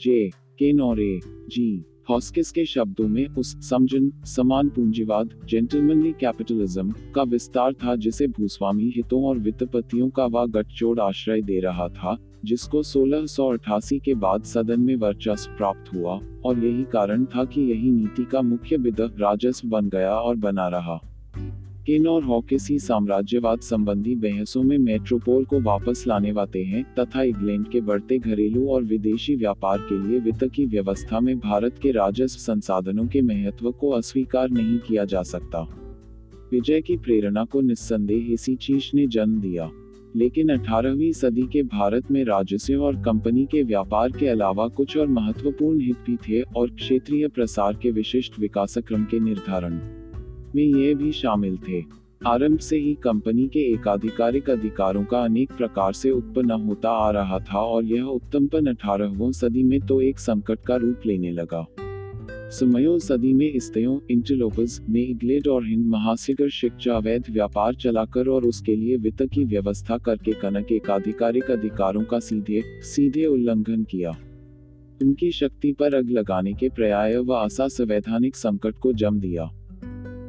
जे, के नौरे जी, हॉस्किस के शब्दों में उस समझन, समान पूंजीवाद, जेंटलमैनली कैपिटलिज्म का विस्तार था जिसे भूस्वामी हितों और वित्तपतियों का वह गठजोड़ आश्रय दे रहा था जिसको 1688 के बाद सदन में वर्चस्व प्राप्त हुआ, और यही कारण था कि यही नीति का मुख्य विद राजस्व बन गया और बना रहा। केन और हॉकिसी साम्राज्यवाद संबंधी बहसों में मेट्रोपोल को वापस लाने वाते हैं, तथा इंग्लैंड के बढ़ते घरेलू और विदेशी व्यापार के लिए वित्त की व्यवस्था में भारत के राजस्व संसाधनों के महत्व को अस्वीकार नहीं किया जा सकता। विजय की प्रेरणा को निस्संदेह इसी चीज़ ने जन्म दिया। लेकिन 18वीं सदी के भारत में राजस्व और कंपनी के व्यापार के अलावा कुछ और महत्वपूर्ण हित भी थे और क्षेत्रीय प्रसार के विशिष्ट विकास क्रम के निर्धारण में ये भी शामिल थे। आरंभ से ही कंपनी के एकाधिकारिक अधिकारों का अनेक प्रकार से उत्पन्न होता आ रहा था और यह उत्तमपन अठारहवीं सदी में तो एक संकट का रूप लेने लगा। समयो सदी में इस्तयों इंटरलोपस ने इग्लेट और हिंद महासागर शिक्षा अवैध व्यापार चलाकर और उसके लिए वित्त की व्यवस्था करके कनक एकाधिकारिक अधिकारों का सीधे सीधे उल्लंघन किया। उनकी शक्ति पर अग लगाने के पर्याय व आशा संवैधानिक संकट को जम दिया।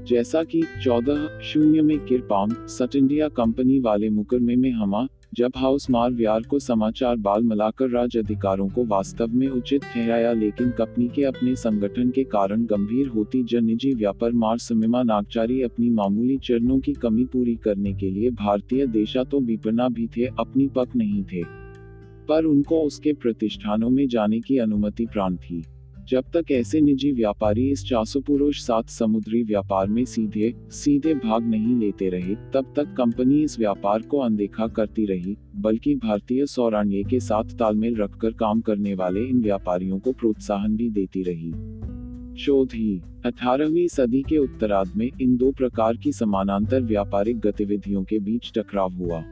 जैसा कि चौदह शून्य में किरपाम सट इंडिया कंपनी वाले मुकरमे में हमा जब हाउस मार व्यार को समाचार बाल मिलाकर राज अधिकारों को वास्तव में उचित ठहराया लेकिन कंपनी के अपने संगठन के कारण गंभीर होती जन निजी व्यापार मार समिमा नागचारी अपनी मामूली चरणों की कमी पूरी करने के लिए भारतीय देशा तो विपना भी थे, अपनी पक नहीं थे। पर उनको उसके प्रतिष्ठानों में जाने की अनुमति प्राण थी। जब तक ऐसे निजी व्यापारी इस चासो पुरुष सात समुद्री व्यापार में सीधे सीधे भाग नहीं लेते रहे, तब तक कंपनी इस व्यापार को अनदेखा करती रही, बल्कि भारतीय सौरान्य के साथ तालमेल रखकर काम करने वाले इन व्यापारियों को प्रोत्साहन भी देती रही। शोध ही अठारहवीं सदी के उत्तरार्ध में इन दो प्रकार की समानांतर व्यापारिक गतिविधियों के बीच टकराव हुआ।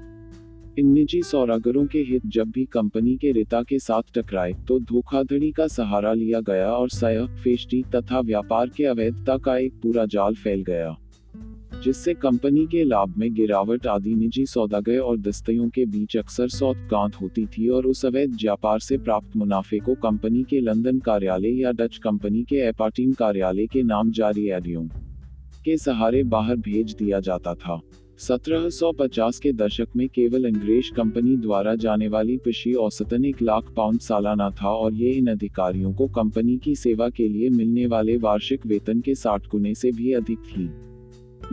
इन निजी सौरागरों के हित जब भी कंपनी के रिता के साथ टकराए तो धोखाधड़ी का सहारा लिया गया और सय फेस्टी तथा व्यापार के अवैधता का एक पूरा जाल फैल गया। जिससे कंपनी के लाभ में गिरावट आदि निजी सौदागर और दस्तियों के बीच अक्सर सौत गांत होती थी और उस अवैध व्यापार से प्राप्त मुनाफे को कंपनी के लंदन कार्यालय या डच कंपनी के एपाटीम कार्यालय के नाम जारी एडियो के सहारे बाहर भेज दिया जाता था। 1750 के दशक में केवल अंग्रेज़ कंपनी द्वारा जाने वाली पिशी औसतन एक लाख पाउंड सालाना था और ये इन अधिकारियों को कंपनी की सेवा के लिए मिलने वाले वार्षिक वेतन के साठ गुने से भी अधिक थी।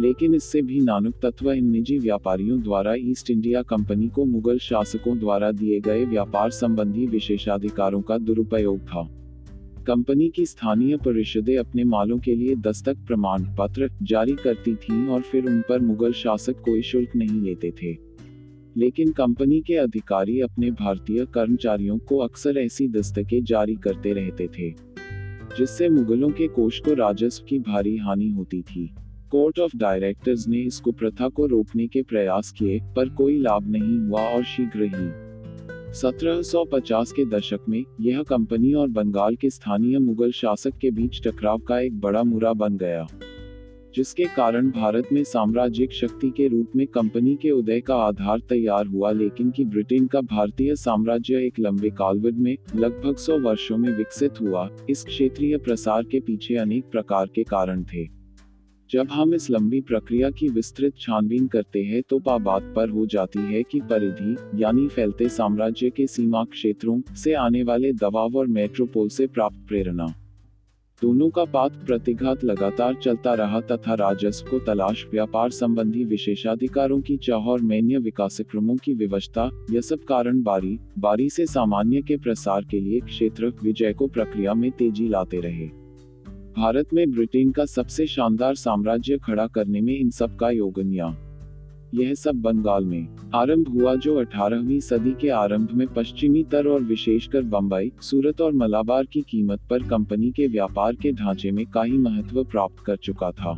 लेकिन इससे भी नानुक तत्व इन निजी व्यापारियों द्वारा ईस्ट इंडिया कंपनी को मुगल शासकों द्वारा दिए गए व्यापार संबंधी विशेषाधिकारों का दुरुपयोग था। कंपनी की स्थानीय परिषदें अपने मालों के लिए दस्तक प्रमाण पत्र जारी करती थीं और फिर उन पर मुगल शासक कोई शुल्क नहीं लेते थे। लेकिन कंपनी के अधिकारी अपने भारतीय कर्मचारियों को अक्सर ऐसी दस्तकें जारी करते रहते थे, जिससे मुगलों के कोष को राजस्व की भारी हानि होती थी। कोर्ट ऑफ़ डायरेक्टर्स ने इस कुप्रथा को रोकने के प्रयास किए, पर कोई लाभ नहीं हुआ और शीघ्र ही 1750 के दशक में, यह कंपनी और बंगाल के स्थानीय मुगल शासक के बीच टकराव का एक बड़ा मुरा बन गया। जिसके कारण भारत में साम्राज्यिक शक्ति के रूप में कंपनी के उदय का आधार तैयार हुआ, लेकिन कि ब्रिटेन का भारतीय साम्राज्य एक लंबे कालवद में, लगभग सौ वर्षों में विकसित हुआ, इस क्षेत्रीय प्रसार के पीछे अनेक प्रकार के कारण थे। जब हम इस लंबी प्रक्रिया की विस्तृत छानबीन करते हैं तो पा बात पर हो जाती है कि परिधि, यानी फैलते साम्राज्य के सीमा क्षेत्रों से आने वाले दबाव और मेट्रोपोल से प्राप्त प्रेरणा। दोनों का पात प्रतिघात लगातार चलता रहा तथा राजस्व को तलाश, व्यापार संबंधी विशेषाधिकारों की चाह और मैन्य विकास क्रमों की विवशता, यह सब कारण बारी बारी से सामान्य के प्रसार के लिए क्षेत्र विजय को प्रक्रिया में तेज़ी लाते रहे। भारत में ब्रिटेन का सबसे शानदार साम्राज्य खड़ा करने में इन सब का योगन्या। यह सब बंगाल में आरंभ हुआ जो 18वीं सदी के आरंभ में पश्चिमी तर और विशेषकर बम्बई सूरत और मलाबार की कीमत पर कंपनी के व्यापार के ढांचे में काही महत्व प्राप्त कर चुका था।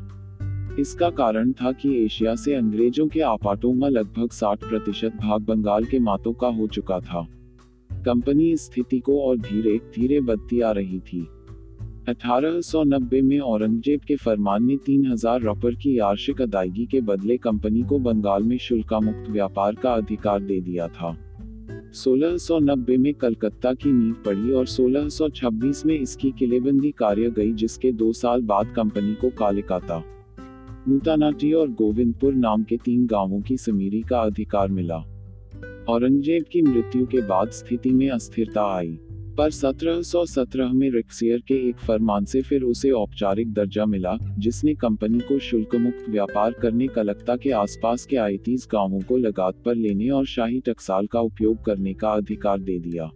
इसका कारण था कि एशिया से अंग्रेज़ों के आपाटों में लगभग 60 प्रतिशत भाग बंगाल के मातों का हो चुका था। कंपनी इस स्थिति को और धीरे धीरे बदती आ रही थी। 1890 में औरंगज़ेब के फरमान ने 3000 रुपये की वार्षिक अदायगी के बदले कंपनी को बंगाल में शुल्का मुक्त व्यापार का अधिकार दे दिया था। 1690 में कलकत्ता की नींव पड़ी और 1626 में इसकी किलेबंदी कार्य गई, जिसके दो साल बाद कंपनी को कालिकाता नूतानाटी और गोविंदपुर नाम के तीन गाँवों की समीरी का अधिकार मिला। औरंगज़ेब की मृत्यु के बाद स्थिति में अस्थिरता आई। पर 1717 में रिक्सियर के एक फरमान से फिर उसे औपचारिक दर्जा मिला, जिसने कंपनी को शुल्क मुक्त व्यापार करने कलकत्ता के आसपास के आईतीस गाँवों को लगात पर लेने और शाही टकसाल का उपयोग करने का अधिकार दे दिया।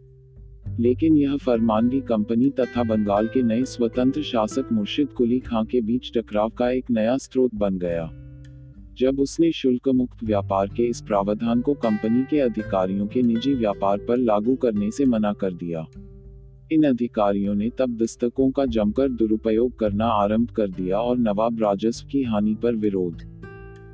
लेकिन यह फरमान भी कंपनी तथा बंगाल के नए स्वतंत्र शासक मुर्शिद कुली खां के बीच टकराव का एक नया स्रोत बन गया। जब उसने शुल्क मुक्त व्यापार के इस प्रावधान को कंपनी के अधिकारियों के निजी व्यापार पर लागू करने से मना कर दिया। इन अधिकारियों ने तब दस्तकों का जमकर दुरुपयोग करना आरंभ कर दिया और नवाब राजस्व की हानि पर विरोध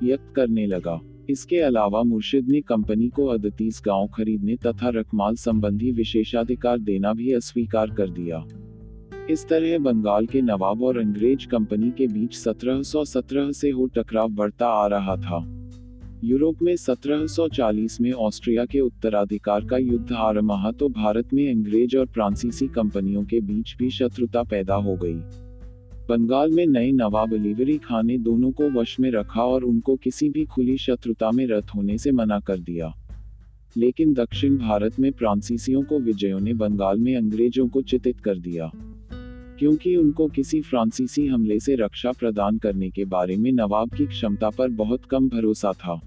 व्यक्त करने लगा। इसके अलावा मुर्शिद ने कंपनी को अदतीस गाँव खरीदने तथा रकमाल संबंधी विशेषाधिकार देना भी अस्वीकार कर दिया। इस तरह बंगाल के नवाब और अंग्रेज़ कंपनी के बीच 1717 से हो टकराव बढ़ता आ रहा था। यूरोप में 1740 में ऑस्ट्रिया के उत्तराधिकार का युद्ध आ रहा तो भारत में अंग्रेज़ और फ्रांसीसी कंपनियों के बीच भी शत्रुता पैदा हो गई। बंगाल में नए नवाब अलीवरी खान ने दोनों को वश में रखा और उनको किसी भी खुली शत्रुता में रत होने से मना कर दिया। लेकिन दक्षिण भारत में फ्रांसीसियों को विजयों ने बंगाल में अंग्रेज़ों को चितित कर दिया। क्योंकि उनको किसी फ्रांसीसी हमले से रक्षा प्रदान करने के बारे में नवाब की क्षमता पर बहुत कम भरोसा था।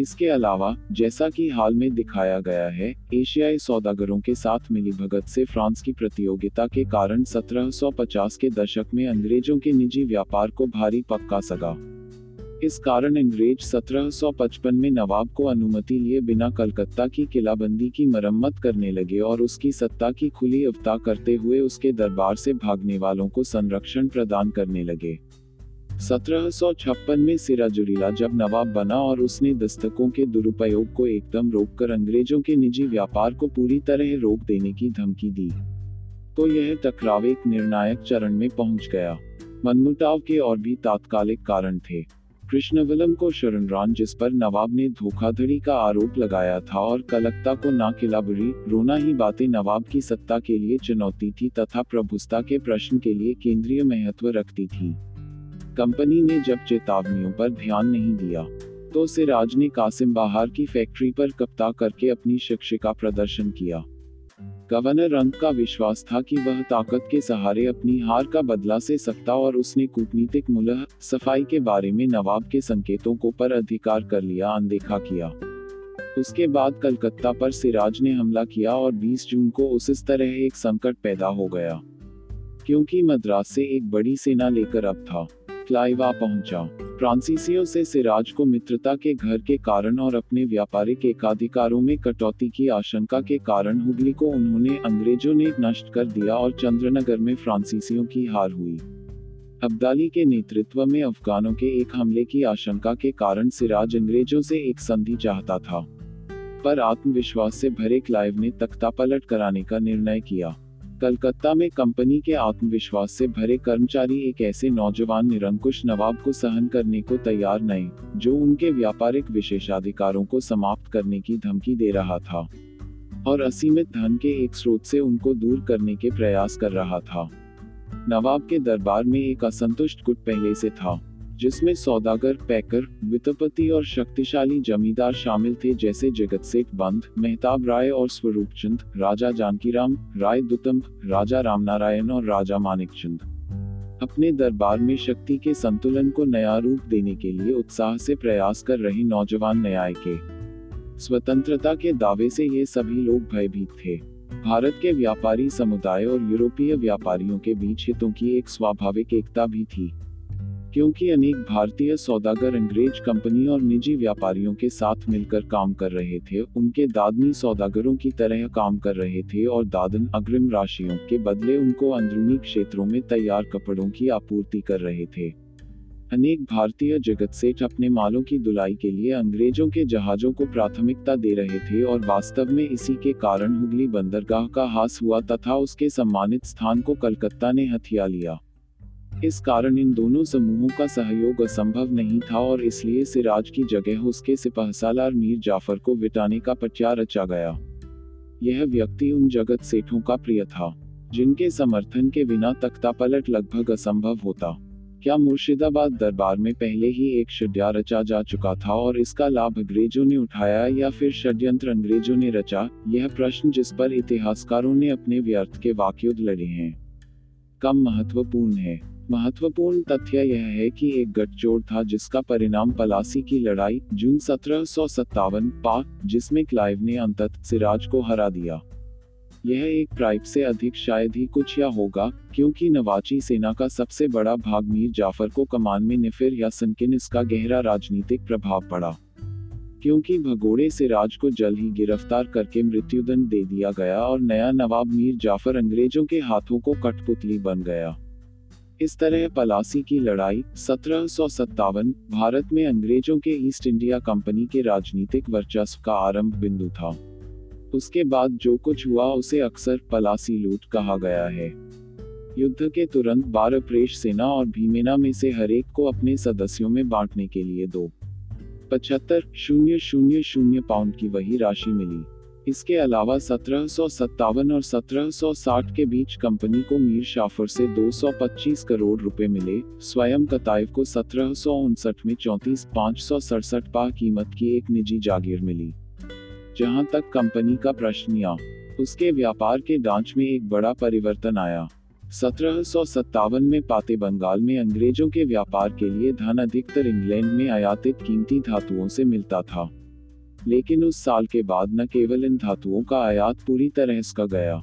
इसके अलावा, जैसा कि हाल में दिखाया गया है, एशियाई सौदागरों के साथ मिली भगत से फ्रांस की प्रतियोगिता के कारण 1750 के दशक में अंग्रेज़ों के निजी व्यापार को भारी पक्का सगा। इस कारण अंग्रेज़ 1755 में नवाब को अनुमति लिए बिना कलकत्ता की किलाबंदी की मरम्मत करने लगे और उसकी सत्ता की खुली अवता करते हुए उसके दरबार से भागने वालों को संरक्षण प्रदान करने लगे। 1756 में सिराजुरीला जब नवाब बना और उसने दस्तकों के दुरुपयोग को एकदम रोककर अंग्रेज़ों के निजी व्यापार को पूरी तरह रोक देने की धमकी दी तो यह टकराव एक निर्णायक चरण में पहुँच गया। मनमुटाव के और भी तात्कालिक कारण थे। कृष्णवलम को शरणरान जिस पर नवाब ने धोखाधड़ी का आरोप लगाया था और कलकत्ता को ना किलाबरी रोना ही बातें नवाब की सत्ता के लिए चुनौती थी तथा प्रभुस्ता के प्रश्न के लिए केंद्रीय महत्व रखती थी। कंपनी ने जब चेतावनियों पर ध्यान नहीं दिया तो सिराज ने कासिम बाहर की फैक्ट्री पर कप्ता करके अपनी शिक्षा का प्रदर्शन किया। गवर्नर रंग का विश्वास था कि वह ताकत के सहारे अपनी हार का बदला से सकता और उसने कूटनीतिक मुलह, सफ़ाई के बारे में नवाब के संकेतों को पर अधिकार कर लिया, अनदेखा किया। उसके बाद कलकत्ता पर सिराज ने हमला किया और 20 जून को उस तरह एक संकट पैदा हो गया। क्योंकि मद्रास से एक बड़ी सेना लेकर अब था। क्लाइव पहुँचा। फ्रांसीसियों से सिराज को मित्रता के घर के कारण और अपने व्यापारिक एकाधिकारों में कटौती की आशंका के कारण हुगली को उन्होंने अंग्रेज़ों ने नष्ट कर दिया और चंद्रनगर में फ्रांसीसियों की हार हुई। अब्दाली के नेतृत्व में अफगानों के एक हमले की आशंका के कारण सिराज अंग्रेज़ों से एक संधि चाहता था। पर आत्मविश्वास से भरे क्लाइव ने तख्ता पलट कराने का निर्णय किया। कलकत्ता में कंपनी के आत्मविश्वास से भरे कर्मचारी एक ऐसे नौजवान निरंकुश नवाब को सहन करने को तैयार नहीं, जो उनके व्यापारिक विशेषाधिकारों को समाप्त करने की धमकी दे रहा था। और असीमित धन के एक स्रोत से उनको दूर करने के प्रयास कर रहा था। नवाब के दरबार में एक असंतुष्ट गुट पहले से था। जिसमें सौदागर, पैकर, वित्तपति और शक्तिशाली जमींदार शामिल थे जैसे जगत सेठ बंद मेहताब राय और स्वरूप चंद राजा जानकीराम, राय दुतम्ब राजा रामनारायण और राजा मानिक चंद अपने दरबार में शक्ति के संतुलन को नया रूप देने के लिए उत्साह से प्रयास कर रहे नौजवान न्याय के स्वतंत्रता के दावे से ये सभी लोग भयभीत थे। भारत के व्यापारी समुदाय और यूरोपीय व्यापारियों के बीच हितों की एक स्वाभाविक एकता भी थी। क्योंकि अनेक भारतीय सौदागर अंग्रेज़ कंपनी और निजी व्यापारियों के साथ मिलकर काम कर रहे थे, उनके दादनी सौदागरों की तरह काम कर रहे थे और दादन अग्रिम राशियों के बदले उनको अंदरूनी क्षेत्रों में तैयार कपड़ों की आपूर्ति कर रहे थे। अनेक भारतीय जगत सेठ अपने मालों की दुलाई के लिए अंग्रेज़ों के जहाजों को प्राथमिकता दे रहे थे और वास्तव में इसी के कारण हुगली बंदरगाह का हास हुआ तथा उसके सम्मानित स्थान को कलकत्ता ने हथिया लिया। इस कारण इन दोनों समूहों का सहयोग असंभव नहीं था और इसलिए सिराज की जगह उसके सिपहसालार मीर जाफ़र को विटाने का पचा रचा गया। यह व्यक्ति उन जगत सेठों का प्रिय था, जिनके समर्थन के बिना तख्ता पलट लगभग असंभव होता। क्या मुर्शिदाबाद दरबार में पहले ही एक षड्या रचा जा चुका था और इसका लाभ अंग्रेज़ों ने उठाया या फिर षड्यंत्र अंग्रेज़ों ने रचा? यह प्रश्न जिस पर इतिहासकारों ने अपने व्यर्थ के वाक्युद्ध लड़े हैं। कम महत्वपूर्ण है। महत्वपूर्ण तथ्य यह है कि एक गठजोड़ था जिसका परिणाम पलासी की लड़ाई, जून सत्रह सौ सत्तावन पा जिसमें क्लाइव ने अंतत सिराज को हरा दिया। यह एक प्राइप से अधिक शायद ही कुछ या होगा, क्योंकि नवाची सेना का सबसे बड़ा भाग मीर जाफ़र को कमान में निफिर या संकिन इसका गहरा राजनीतिक प्रभाव पड़ा। क्योंकि भगोड़े से राज को जल्द ही गिरफ़्तार करके मृत्युदंड दे दिया गया और नया नवाब मीर जाफ़र अंग्रेज़ों के हाथों को कठपुतली बन गया। इस तरह पलासी की लड़ाई सत्रह सौ सत्तावन भारत में अंग्रेज़ों के ईस्ट इंडिया कंपनी के राजनीतिक वर्चस्व का आरंभ बिंदु था। उसके बाद जो कुछ हुआ उसे अक्सर पलासी लूट कहा गया है। युद्ध के तुरंत बारह प्रेश सेना और भीमेना में से हरेक को अपने सदस्यों में बांटने के लिए दो। पचहत्तर शून्य शून्य शून्य पाउंड की वही राशि मिली। इसके अलावा सत्रह सौ सत्तावन और सत्रह सौ साठ के बीच कंपनी को मीर शाफर से 225 करोड़ रुपए मिले। स्वयं कताइव को सत्रह सौ उनसठ में चौतीस पाँच सौ सड़सठ पा कीमत की एक निजी जागीर मिली, जहाँ तक कंपनी का प्रश्न या उसके व्यापार के डांच में एक बड़ा परिवर्तन आया। सत्रह सौ सत्तावन में पाते बंगाल में अंग्रेज़ों के व्यापार के लिए धन अधिकतर इंग्लैंड में आयातित कीमती धातुओं से मिलता था। लेकिन उस साल के बाद न केवल इन धातुओं का आयात पूरी तरह का गया,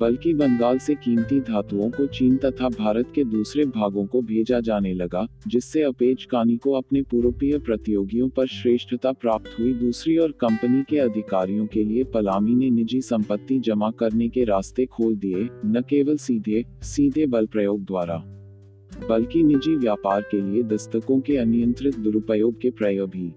बल्कि बंगाल से कीमती धातुओं को चीन तथा भारत के दूसरे भागों को भेजा जाने लगा, जिससे अपेज कानी को अपने पूर्वीय प्रतियोगियों पर श्रेष्ठता प्राप्त हुई। दूसरी और कंपनी के अधिकारियों के लिए पलामी ने निजी संपत्ति जमा करने के रास्ते खोल दिए, न केवल सीधे सीधे बल प्रयोग द्वारा, बल्कि निजी व्यापार के लिए दस्तकों के अनियंत्रित दुरुपयोग के प्रयोग भी।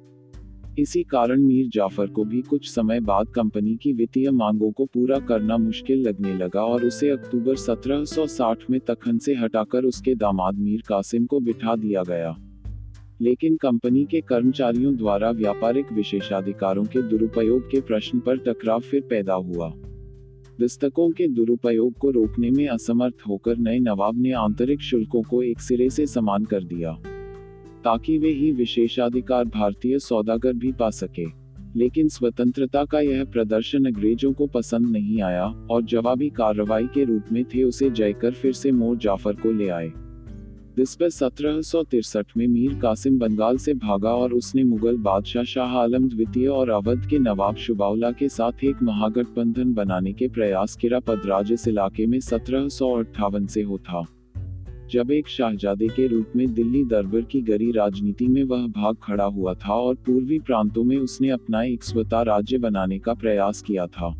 इसी कारण मीर जाफ़र को भी कुछ समय बाद कंपनी की वित्तीय मांगों को पूरा करना मुश्किल लगने लगा और उसे अक्टूबर 1760 में तखन से हटाकर उसके दामाद मीर कासिम को बिठा दिया गया। लेकिन कंपनी के कर्मचारियों द्वारा व्यापारिक विशेषाधिकारों के दुरुपयोग के प्रश्न पर टकराव फिर पैदा हुआ। दस्तकों के दुरुपयोग को रोकने में असमर्थ होकर नए नवाब ने आंतरिक शुल्कों को एक सिरे से समान कर दिया। ताकि वे ही विशेषाधिकार भारतीय सौदागर भी पा सके। लेकिन स्वतंत्रता का यह प्रदर्शन अंग्रेज़ों को पसंद नहीं आया और जवाबी कार्रवाई के रूप में थे उसे जयकर फिर से मोर जाफ़र को ले आए। जिस पर सत्रह में मीर कासिम बंगाल से भागा और उसने मुगल बादशाह शाह आलम द्वितीय और अवध के नवाब शुबाउला के साथ एक महागठबंधन बनाने के प्रयास किरा पदराज इस इलाके में सत्रह सौ अठावन से होता। जब एक शाहजादे के रूप में दिल्ली दरबार की गरी राजनीति में वह भाग खड़ा हुआ था और पूर्वी प्रांतों में उसने अपना एक स्वता राज्य बनाने का प्रयास किया था।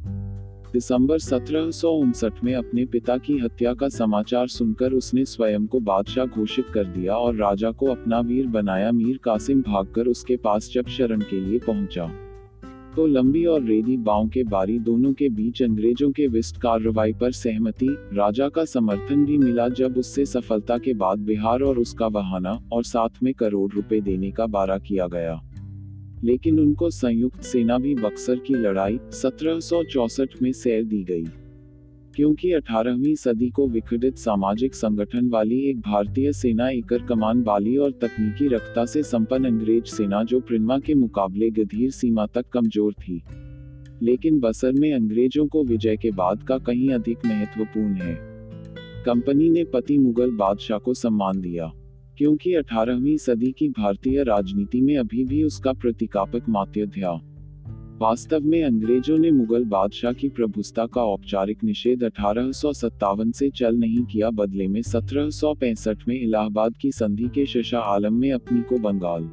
दिसंबर सत्रह सौ उनसठ में अपने पिता की हत्या का समाचार सुनकर उसने स्वयं को बादशाह घोषित कर दिया और राजा को अपना वीर बनाया। मीर कासिम भागकर उसके पास जब शरण के लिए पहुँचा। तो लंबी और रेडी बाव के बारी दोनों के बीच अंग्रेज़ों के विस्ट कार्रवाई पर सहमति, राजा का समर्थन भी मिला जब उससे सफलता के बाद बिहार और उसका बहाना और साथ में करोड़ रुपए देने का बारा किया गया। लेकिन उनको संयुक्त सेना भी बक्सर की लड़ाई, सत्रह में सैर दी गई। क्योंकि 18वीं सदी को विखंडित सामाजिक संगठन वाली एक भारतीय सेना एकर कमान वाली और तकनीकी रखता से संपन्न अंग्रेज़ सेना जो प्रिन्मा के मुकाबले गधीर सीमा तक कमज़ोर थी। लेकिन बसर में अंग्रेज़ों को विजय के बाद का कहीं अधिक महत्वपूर्ण है। कंपनी ने पति मुगल बादशाह को सम्मान दिया, क्योंकि 18वीं सदी की भारतीय राजनीति में अभी भी उसका प्रतीकात्मक मात्य था वास्तव में अंग्रेज़ों ने मुगल बादशाह की प्रभुस्ता का औपचारिक निषेध अठारह सौ सत्तावन से चल नहीं किया। बदले में सत्रह सौ पैंसठ में इलाहाबाद की संधि के शशा आलम में अपनी को बंगाल,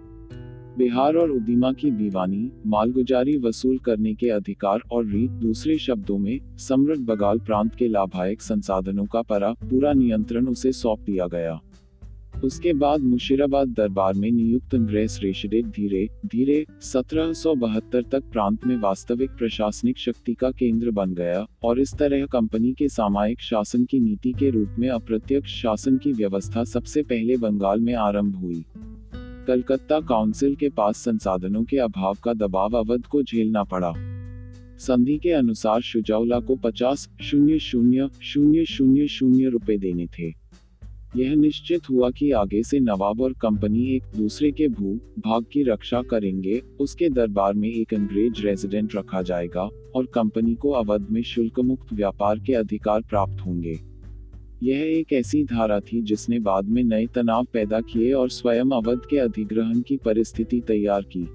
बिहार और उदीमा की दीवानी, मालगुजारी वसूल करने के अधिकार और रीत दूसरे शब्दों में समृद्ध बगाल प्रांत के लाभायक संसाधनों का परा पूरा नियंत्रण उसे सौंप दिया गया। उसके बाद मुशीराबाद दरबार में नियुक्त अंग्रेज़ रेशडेट धीरे धीरे, सत्रह सौ बहत्तर तक प्रांत में वास्तविक प्रशासनिक शक्ति का केंद्र बन गया और इस तरह कंपनी के सामायिक शासन की नीति के रूप में अप्रत्यक्ष शासन की व्यवस्था सबसे पहले बंगाल में आरंभ हुई। कलकत्ता काउंसिल के पास संसाधनों के अभाव का दबाव अवध को झेलना पड़ा। संधि के अनुसार शुजाउला को पचास, शून्य शून्य शून्य शून्य शून्य रुपए देने थे। यह निश्चित हुआ कि आगे से नवाब और कंपनी एक दूसरे के भू, भाग की रक्षा करेंगे, उसके दरबार में एक अंग्रेज़ रेजिडेंट रखा जाएगा, और कंपनी को अवध में शुल्क मुक्त व्यापार के अधिकार प्राप्त होंगे। यह एक ऐसी धारा थी जिसने बाद में नए तनाव पैदा किए और स्वयं अवध के अधिग्रहण की परिस्थिति तैयार की।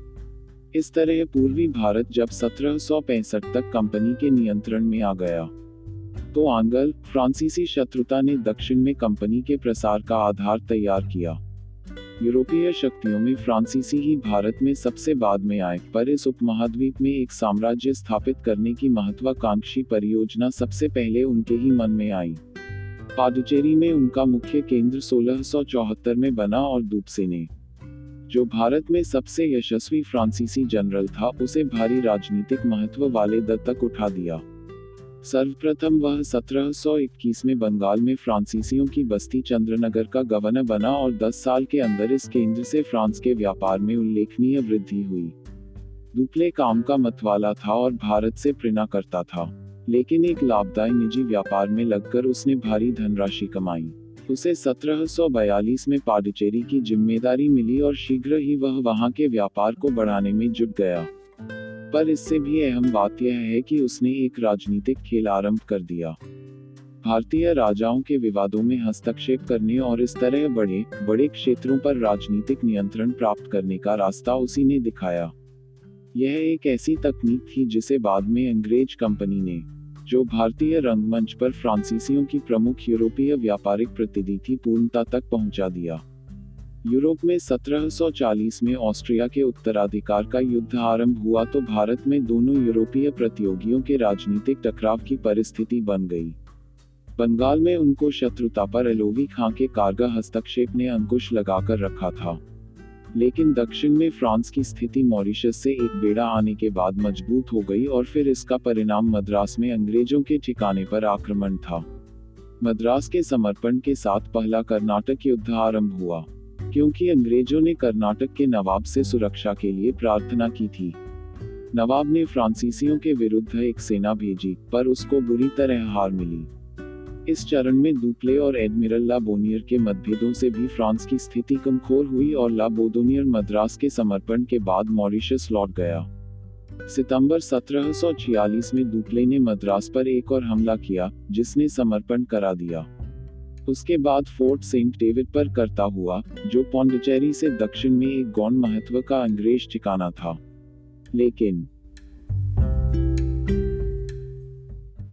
इस तरह पूर्वी भारत जब सत्रह सौ पैंसठ तक कंपनी के नियंत्रण में आ गया। तो आंगल, फ्रांसीसी शत्रुता ने दक्षिण में कंपनी के प्रसार का आधार तैयार किया। यूरोपीय शक्तियों में फ्रांसीसी ही भारत में सबसे बाद में आए, पर इस उपमहाद्वीप में एक साम्राज्य स्थापित करने की महत्वाकांक्षी परियोजना सबसे पहले उनके ही मन में आई। पाडिचेरी में उनका मुख्य केंद्र 1674 में बना और दूपसे ने। जो भारत में सबसे यशस्वी फ्रांसीसी जनरल था, उसे भारी राजनीतिक महत्व वाले दत्तक तक उठा दिया। सर्वप्रथम वह 1721 में बंगाल में फ्रांसीसियों की बस्ती चंद्रनगर का गवर्नर बना और 10 साल के अंदर इस केंद्र से फ्रांस के व्यापार में उल्लेखनीय वृद्धि हुई। दुपले काम का मतवाला था और भारत से प्रेरणा करता था। लेकिन एक लाभदायी निजी व्यापार में लगकर उसने भारी धनराशि कमाई। उसे 1742 में पाडिचेरी की ज़िम्मेदारी मिली और शीघ्र ही वह वहाँ के व्यापार को बढ़ाने में जुट गया। पर इससे भी अहम बात यह है कि उसने एक राजनीतिक खेल आरंभ कर दिया। भारतीय राजाओं के विवादों में हस्तक्षेप करने और इस तरह बड़े बड़े क्षेत्रों पर राजनीतिक नियंत्रण प्राप्त करने का रास्ता उसी ने दिखाया। यह एक ऐसी तकनीक थी जिसे बाद में अंग्रेज़ कंपनी ने, जो भारतीय रंगमंच पर फ्रांसीसियों की प्रमुख यूरोपीय व्यापारिक प्रतिनिधि पूर्णता तक पहुँचा दिया। यूरोप में 1740 में ऑस्ट्रिया के उत्तराधिकार का युद्ध आरंभ हुआ तो भारत में दोनों यूरोपीय प्रतियोगियों के राजनीतिक टकराव की परिस्थिति बन गई। बंगाल में उनको शत्रुता पर एलोवी खां के कारगर हस्तक्षेप ने अंकुश लगाकर रखा था। लेकिन दक्षिण में फ्रांस की स्थिति मॉरिशस से एक बेड़ा आने के बाद मज़बूत हो गई और फिर इसका परिणाम मद्रास में अंग्रेज़ों के ठिकाने पर आक्रमण था। मद्रास के समर्पण के साथ पहला कर्नाटक युद्ध आरंभ हुआ। क्योंकि अंग्रेज़ों ने कर्नाटक के नवाब से सुरक्षा के लिए प्रार्थना की थी। नवाब ने फ्रांसीसियों के विरुद्ध एक सेना भेजी, पर उसको बुरी तरह हार मिली। इस चरण में दुप्ले और एडमिरल ला बोनियर के मतभेदों से भी फ्रांस की स्थिति कमखोर हुई और ला बोदोनियर मद्रास के समर्पण के बाद मॉरिशस लौट गया। सितंबर 1746 में दुप्ले ने मद्रास पर एक और हमला किया, जिसने समर्पण करा दिया। उसके बाद फोर्ट सेंट डेविड पर करता हुआ, जो पौंडिचेरी से दक्षिण में एक गौन महत्व का अंग्रेज़ ठिकाना था। लेकिन